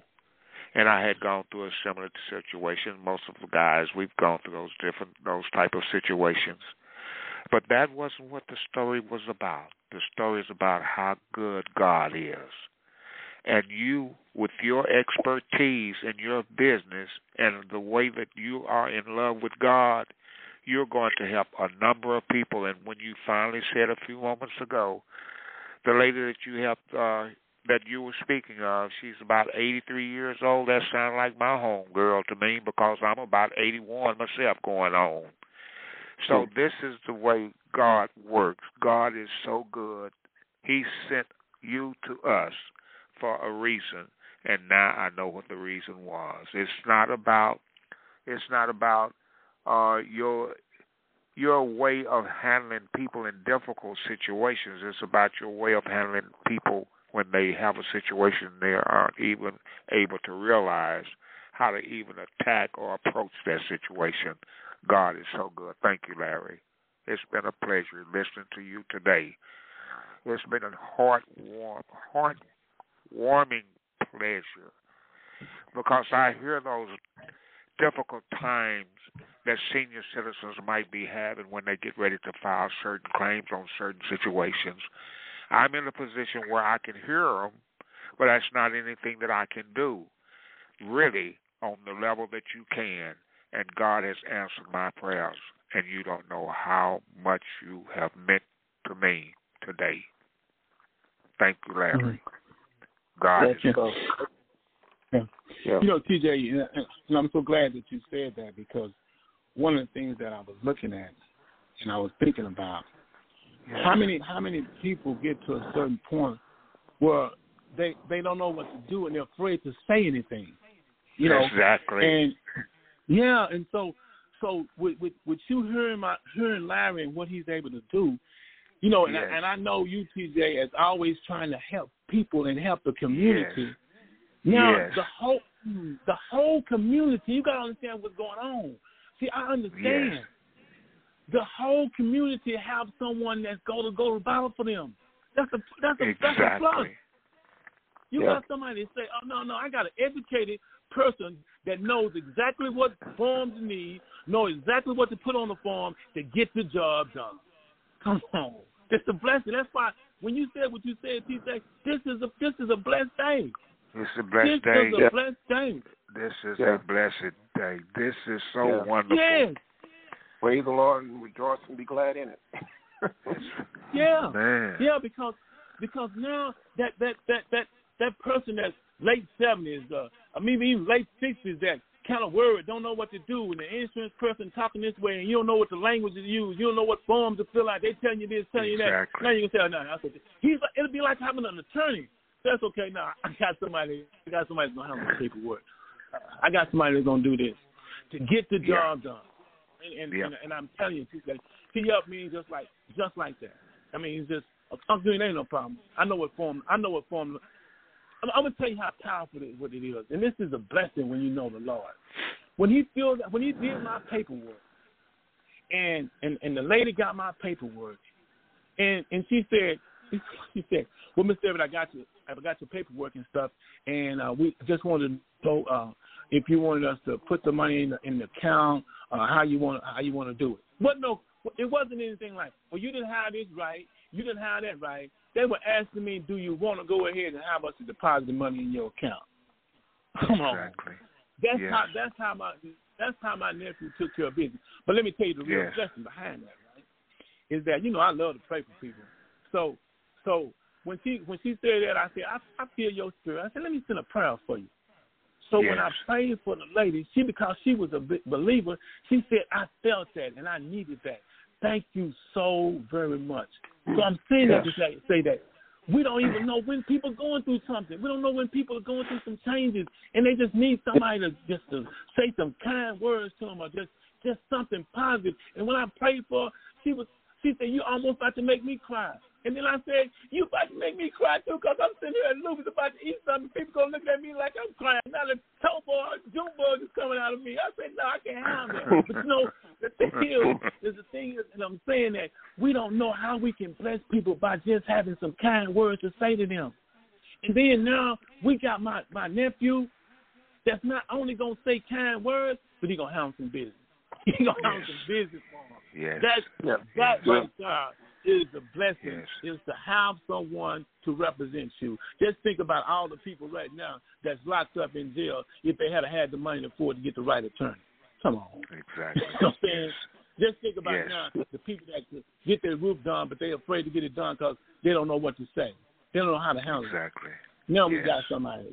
and I had gone through a similar situation. Most of the guys we've gone through those different those type of situations, but that wasn't what the story was about. The story is about how good God is, and you with your expertise in your business and the way that you are in love with God you're going to help a number of people. And when you finally said a few moments ago, the lady that you helped, uh, that you were speaking of, she's about 83 years old. That sounds like my home girl to me because I'm about 81 myself going on. So this is the way God works. God is so good. He sent you to us for a reason, and now I know what the reason was. It's not about. It's not about uh, your your way of handling people in difficult situations. It's about your way of handling people when they have a situation they aren't even able to realize how to even attack or approach that situation. God is so good. Thank you, Larry. It's been a pleasure listening to you today. It's been a heart warm, heart warming pleasure because I hear those difficult times that senior citizens might be having when they get ready to file certain claims on certain situations. I'm in a position where I can hear them, but that's not anything that I can do, really, on the level that you can. and God has answered my prayers, and you don't know how much you have meant to me today. Thank you, Larry. Mm-hmm. God Thank is you. Yeah. Yeah. You know, TJ, and- I'm so glad that you said that because one of the things that I was looking at and I was thinking about how many how many people get to a certain point where they they don't know what to do and they're afraid to say anything. You know, exactly. and yeah, and so so with with, with you hearing my hearing Larry and what he's able to do, you know, and, Yes. I, and I know you TJ is always trying to help people and help the community. Now Yes. the whole hmm, the whole community, you gotta understand what's going on. See, I understand. Yes. The whole community have someone that's go to go to battle for them. That's a that's a that's a plus. You Yeah. got somebody to say, "Oh no, no, I got an educated person that knows exactly what forms need, know exactly what to put on the form to get the job done." Come on, it's a blessing. That's why when you said what you said, TJ, this is a this is a blessed day. It's a blessed this day. is a Yeah. blessed day. This is Yeah. a blessed day. This is so Yeah. wonderful. Yes, Praise the Lord and rejoice and be glad in it. yeah. Man. Yeah, because because now that that that that that person that's late seventies, uh, I mean even late sixties, that kind of worried, don't know what to do, and the insurance person talking this way, and you don't know what the language to use, you don't know what forms to fill out. They telling you this, telling you that. Exactly. Now you can say, oh, no, that's okay. He's like, it'll be like having an attorney. That's okay. Now I got somebody. I got somebody that's gonna handle the paperwork. I got somebody that's gonna do this to get the Yeah. job done. And and, Yeah. and and I'm telling you, he helped me just like just like that. I mean, he's just I'm doing ain't no problem. I know what form. I know what form. I'm, I'm gonna tell you how powerful it, what it is, and this is a blessing when you know the Lord. When he filled, when he did my paperwork, and and and the lady got my paperwork, and and she said, she said, well, Miss David, I got you, I got your paperwork and stuff, and uh, we just wanted to know uh, if you wanted us to put the money in the in the account, uh, how you want how you want to do it. But no, it wasn't anything like, well, you didn't have this right, you didn't have that right. They were asking me, do you want to go ahead and have us to deposit the money in your account? Come on. Exactly. That's Yes. how that's how my that's how my nephew took care of business. But let me tell you the real Yes. blessing behind that, right? Is that you know I love to pray for people. So so when she when she said that, I said I I feel your spirit. I said let me send a prayer for you. So when I prayed for the lady, she because she was a believer, she said I felt that and I needed that. Thank you so very much. So I'm saying that to say, say that we don't even know when people are going through something. We don't know when people are going through some changes, and they just need somebody to just to say some kind words to them, or just just something positive. And when I prayed for, her, she was she said, "You almost about to make me cry." And then I said, "You about to make me cry too, because I'm sitting here and Lucas about to eat something. People gonna look at me like I'm crying. Now the toe bug, June bug is coming out of me." I said, "No, I can't have that." But you know, the thing is, is the thing is, and I'm saying that we don't know how we can bless people by just having some kind words to say to them. And then now we got my my nephew that's not only gonna say kind words, but he gonna have some business. He gonna have some business for him. Yes. That Yeah. that Yeah. right there is a blessing. Yes. Is to have someone to represent you. Just think about all the people right now that's locked up in jail if they had had the money to afford to get the right attorney. Come on. Exactly. You know what I'm saying? Just think about Yes. now the people that get their roof done, but they're afraid to get it done because they don't know what to say. They don't know how to handle it. Exactly. Now we got somebody.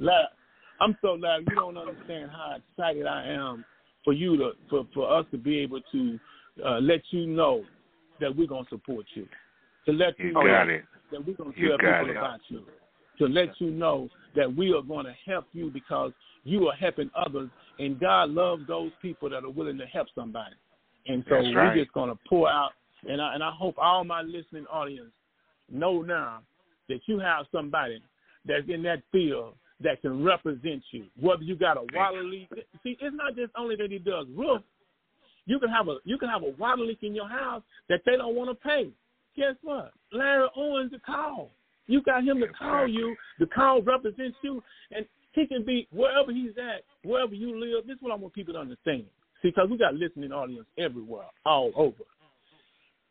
I'm so glad you don't understand how excited I am for you to for for us to be able to uh, let you know that we're gonna support you. To let you, You know that we're gonna tell people it. about you. To let you know that we are going to help you because you are helping others, and God loves those people that are willing to help somebody. And so we're just gonna pour out, and I and I hope all my listening audience know now that you have somebody that's in that field that can represent you. Whether you got a water leak, see, it's not just only that he does roof. You can have a you can have a water leak in your house that they don't want to pay. Guess what? Larry Owens to call. You got him to call you. The call represents you, and he can be wherever he's at, wherever you live. This is what I want people to understand. See, because we got listening audience everywhere, all over.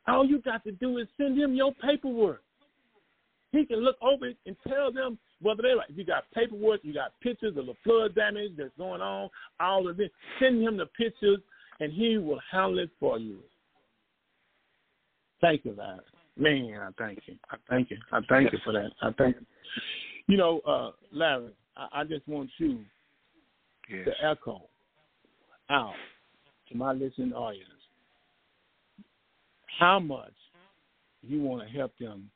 All you got to do is send him your paperwork. He can look over it and tell them whether they like. You got paperwork, you got pictures of the flood damage that's going on, all of this. Send him the pictures and He will handle it for you. Thank you, Larry. Man, I thank you. I thank you. I thank you for that. I thank you. You know, uh, Larry, I, I just want you Yes. to echo out to my listening audience how much you want to help them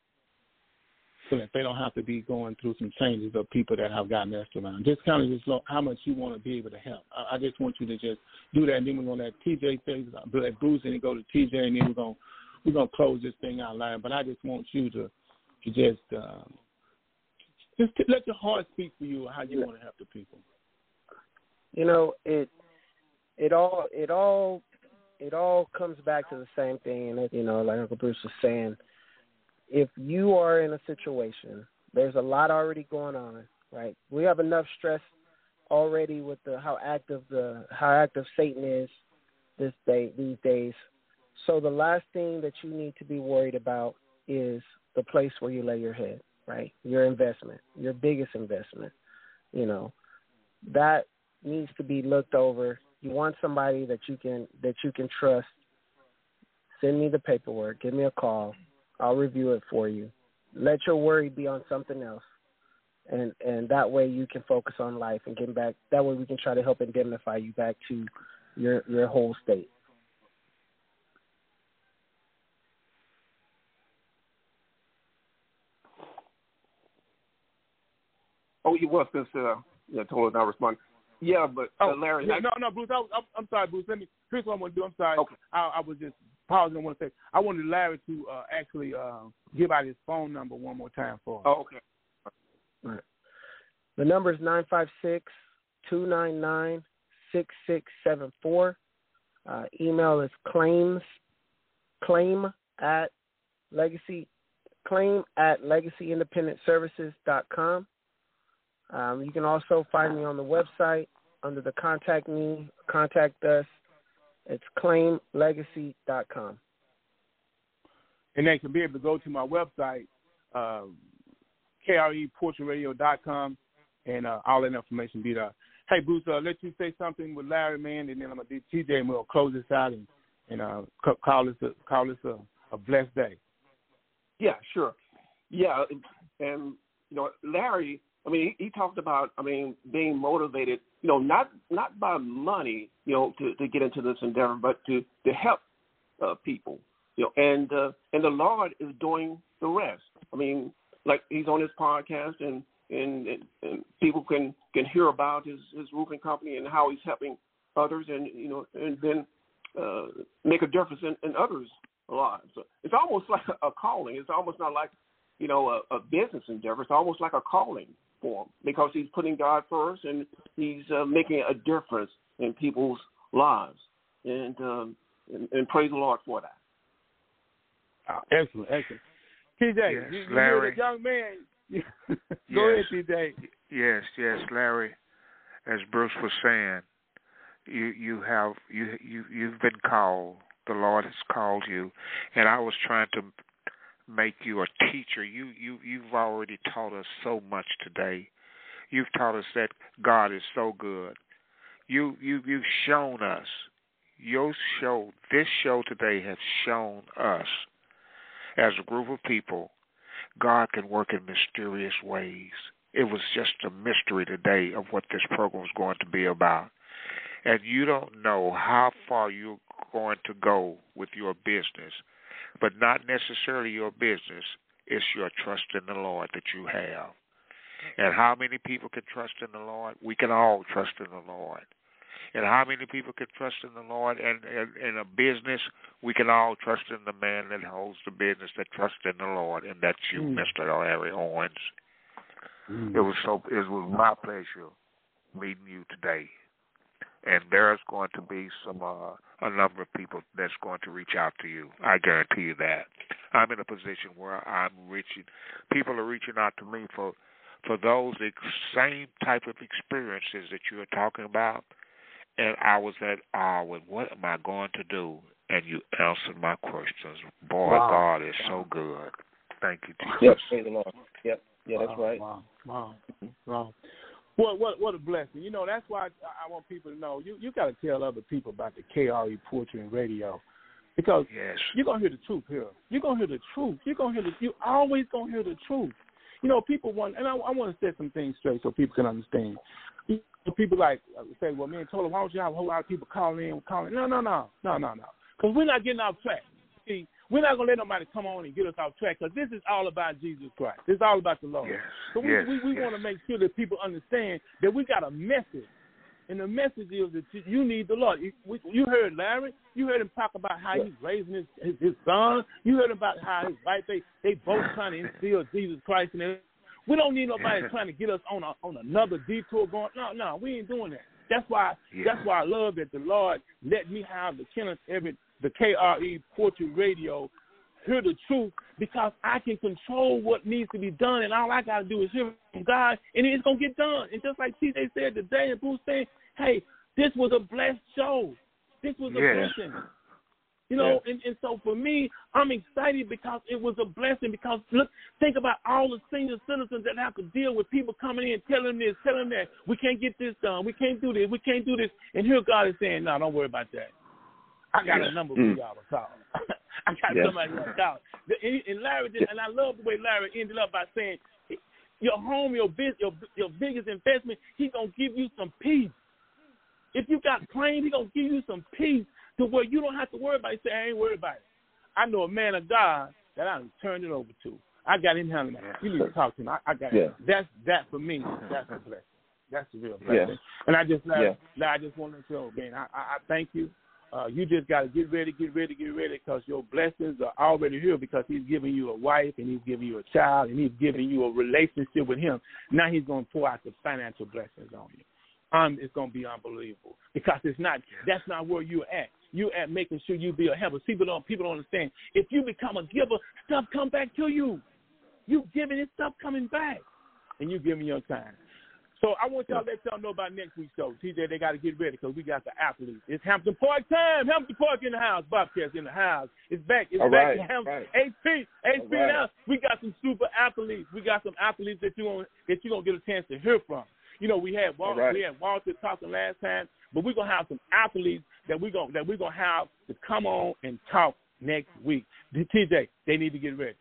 so that they don't have to be going through some changes of people that have got messed around. Just kind of just how much you want to be able to help. I, I just want you to just do that, and then we're gonna let TJ say, let Bruce and then go to TJ, and then we're gonna we're gonna close this thing out loud. But I just want you to to just uh, just to let your heart speak for you how you want to help the people. You know, it it all it all it all comes back to the same thing and you know, like Uncle Bruce was saying, if you are in a situation, there's a lot already going on, right? We have enough stress already with the how active the how active Satan is this day these days. So the last thing that you need to be worried about is the place where you lay your head, right? Your investment, your biggest investment. You know, that needs to be looked over. You want somebody that you can that you can trust. Send me the paperwork. Give me a call. I'll review it for you. Let your worry be on something else, and and that way you can focus on life and get back. That way we can try to help indemnify you back to your your whole state. Oh, you was since uh, yeah, totally not responding. Yeah, but uh, Larry, yeah, I- no, no, Bruce. I, I'm, I'm sorry, Bruce. Let me. Here's what I'm gonna do. I'm sorry. Okay. I, I was just pausing. I want to say I wanted Larry to uh, actually uh, give out his phone number one more time for us. oh, okay. Right. The number is nine five six two nine nine six six seven four. Uh, email is claims claim at legacy claim at legacyindependentservices.com. Um, you can also find me on the website under the contact me, contact us. It's claimlegacy.com. and they can be able to go to my website, uh, KREpoetryradio.com, and uh, all that information be there. Hey, Bruce, uh, let you say something with Larry, man, and then I'm gonna do TJ, and we'll close this out and and uh, call this a, call this a, a blessed day. Yeah, sure. Yeah, and you know, Larry. I mean, he, talked about. I mean, being motivated. You know, not not by money. You know, to to get into this endeavor, but to to help uh, people. You know, and uh, and the Lord is doing the rest. I mean, like he's on his podcast, and and, and, and people can can hear about his his roofing company and how he's helping others, and you know, and then uh, make a difference in, in others' lives. So it's almost like a calling. It's almost not like you know a, a business endeavor. It's almost like a calling for him because he's putting God first and he's uh, making a difference in people's lives. And, um, and and praise the Lord for that. Oh, excellent, excellent. TJ, Yes, you, you Larry. hear the young man. Yes. Go ahead, TJ. Yes, yes, Larry. As Bruce was saying, you you have you you you've been called. The Lord has called you, and I was trying to make you a teacher. You you you've already taught us so much today. You've taught us that God is so good. You you you've shown us. Your show, this show today has shown us as a group of people, God can work in mysterious ways. It was just a mystery today of what this program is going to be about. And you don't know how far you're going to go with your business, but not necessarily your business. It's your trust in the Lord that you have. And how many people can trust in the Lord? We can all trust in the Lord. And how many people can trust in the Lord? And in a business, we can all trust in the man that holds the business that trusts in the Lord, and that's you, Mm. Mr. Larry Owens. It was so. It was my pleasure meeting you today, and there's going to be some uh, a number of people that's going to reach out to you. I guarantee you that. I'm in a position where I'm reaching. People are reaching out to me for for those ex- same type of experiences that you are talking about, and I was at awe with what am I going to do? And you answered my questions. Boy, Wow. God is so good. Thank you, Jesus. Yep, praise the Lord. Yep, yeah, that's right. Wow, wow, wow. What what what a blessing! You know that's why I, I want people to know. You you got to tell other people about the KRE Poetry and Radio, because yes. you're gonna hear the truth here. You're gonna hear the truth. You're gonna hear the. You always gonna hear the truth. You know, people want, and I, I want to set some things straight so people can understand. People like uh, say, "Well, man, told why don't you have a whole lot of people calling in, calling?" No, no, no, no, no, no, because we're not getting off track. See, we're not gonna let nobody come on and get us off track because this is all about Jesus Christ. It's all about the Lord. Yes, so we yes, we, we yes. want to make sure that people understand that we got a message, and the message is that you- you need the Lord. You, you heard Larry. You heard him talk about how he's raising his, his his son. You heard about how his wife they they both trying to instill Jesus Christ in them. We don't need nobody trying to get us on a, on another detour. Going no no we ain't doing that. That's why that's why I love that the Lord let me have the Kenneth Everett the KRE Poetry Radio hear the truth because I can control what needs to be done, and all I got to do is hear from God, and it's gonna get done. And just like TJ said today, and Bruce said, "Hey, this was a blessed show. This was a Yes. blessing." You know, and, and so for me, I'm excited because it was a blessing. Because look, think about all the senior citizens that have to deal with people coming in, telling this, telling that, we can't get this done, we can't do this, we can't do this, and here God is saying, no, don't worry about that. I got a number for Mm. y'all to call. I got Yeah. somebody to call. And Larry did, and I love the way Larry ended up by saying, your home, your big, your your biggest investment, he's gonna give you some peace. If you got claims, he's gonna give you some peace to where you don't have to worry about it. Say, I ain't worried about it. I know a man of God that I turned it over to. I got him handling that. You need to talk to him. I, I got Yeah. that's that for me. That's a blessing. That's a real Yeah. blessing. And I just Yeah. now I just want to tell man, I, I, I thank you. Uh, you just got to get ready, get ready, get ready, because your blessings are already here. Because He's giving you a wife, and He's giving you a child, and He's giving you a relationship with Him. Now He's going to pour out the financial blessings on you. Um, it's going to be unbelievable because it's not. That's not where you're at. You at making sure you be a helper. People don't. People don't understand. If you become a giver, stuff come back to you. You giving it, stuff coming back, and you giving your time. So I want y'all to let y'all know about next week's show. TJ, they got to get ready because we got the athletes. It's Hampton Park time. Hampton Park in the house. Bobcats in the house. It's back. It's All back right, to Hampton. right. HP All right. now. We got some super athletes. We got some athletes that you gonna that you gonna get a chance to hear from. You know, we had Walter, right. we had Walter talking last time, but we're gonna have some athletes that we gonna that we're gonna have to come on and talk next week. TJ, they need to get ready.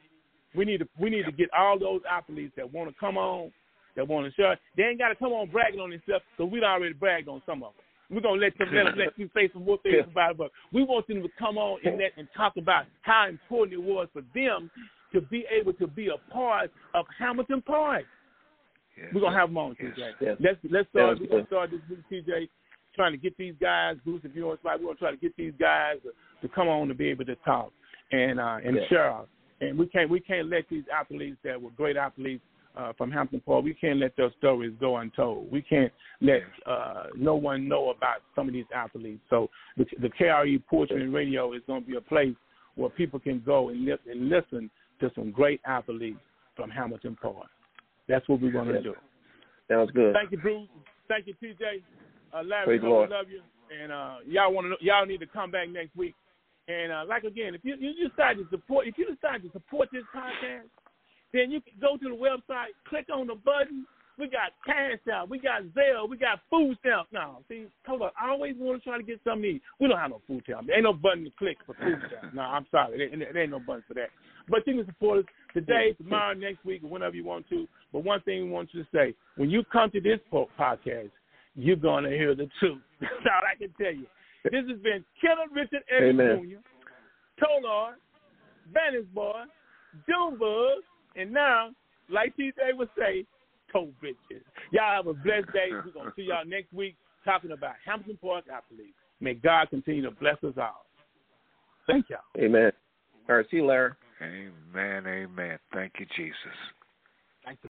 We need to we need to get all those athletes that want to come on, that want to share. They ain't got to come on bragging on themselves because we already bragged on some of them. We're gonna let them let, them- let you say some more things Yeah. about it, but we want them to come on and let and talk about how important it was for them to be able to be a part of Hamilton Park. Yes. We're gonna have them on, Yes. TJ. Yes. Let's let's start. Yes, We're gonna start this week, TJ. Trying to get these guys, Bruce, if you're on spot, we're gonna try to get these guys to, to come on to be able to talk and uh, and Yes. share. And we can't we can't let these athletes that were great athletes uh, from Hampton Park, we can't let their stories go untold. We can't let uh, no one know about some of these athletes. So the, the KRE Poetry and Radio is going to be a place where people can go and, li- and listen to some great athletes from Hamilton Park. That's what we're going to do. Sounds good. Thank you, Bruce. Thank you, TJ. Uh, Larry, Lord. love you. And uh, y'all want to y'all need to come back next week. And uh, like again, if you, you decide to support, if you decide to support this podcast, then you can go to the website, click on the button. We got cash out, we got Zelle, we got food stamps. now. see, hold on. I always want to try to get something to eat. We don't have no food stamps. There ain't no button to click for food stamps. No, I'm sorry, there, there ain't no button for that. But you can support us today, tomorrow, next week, or whenever you want to. But one thing we want you to say: when you come to this po- podcast, you're gonna hear the truth. That's all I can tell you. This has been Kenneth Richard Everett Jr., Tolar, Vanish Boy, Junebug, and now, like TJ would say, Toe Bitches. Y'all have a blessed day. We're gonna see y'all next week talking about Hampton Park athletes. May God continue to bless us all. Thank y'all. Amen. All right, see you, Larry. Amen. Amen. Thank you, Jesus.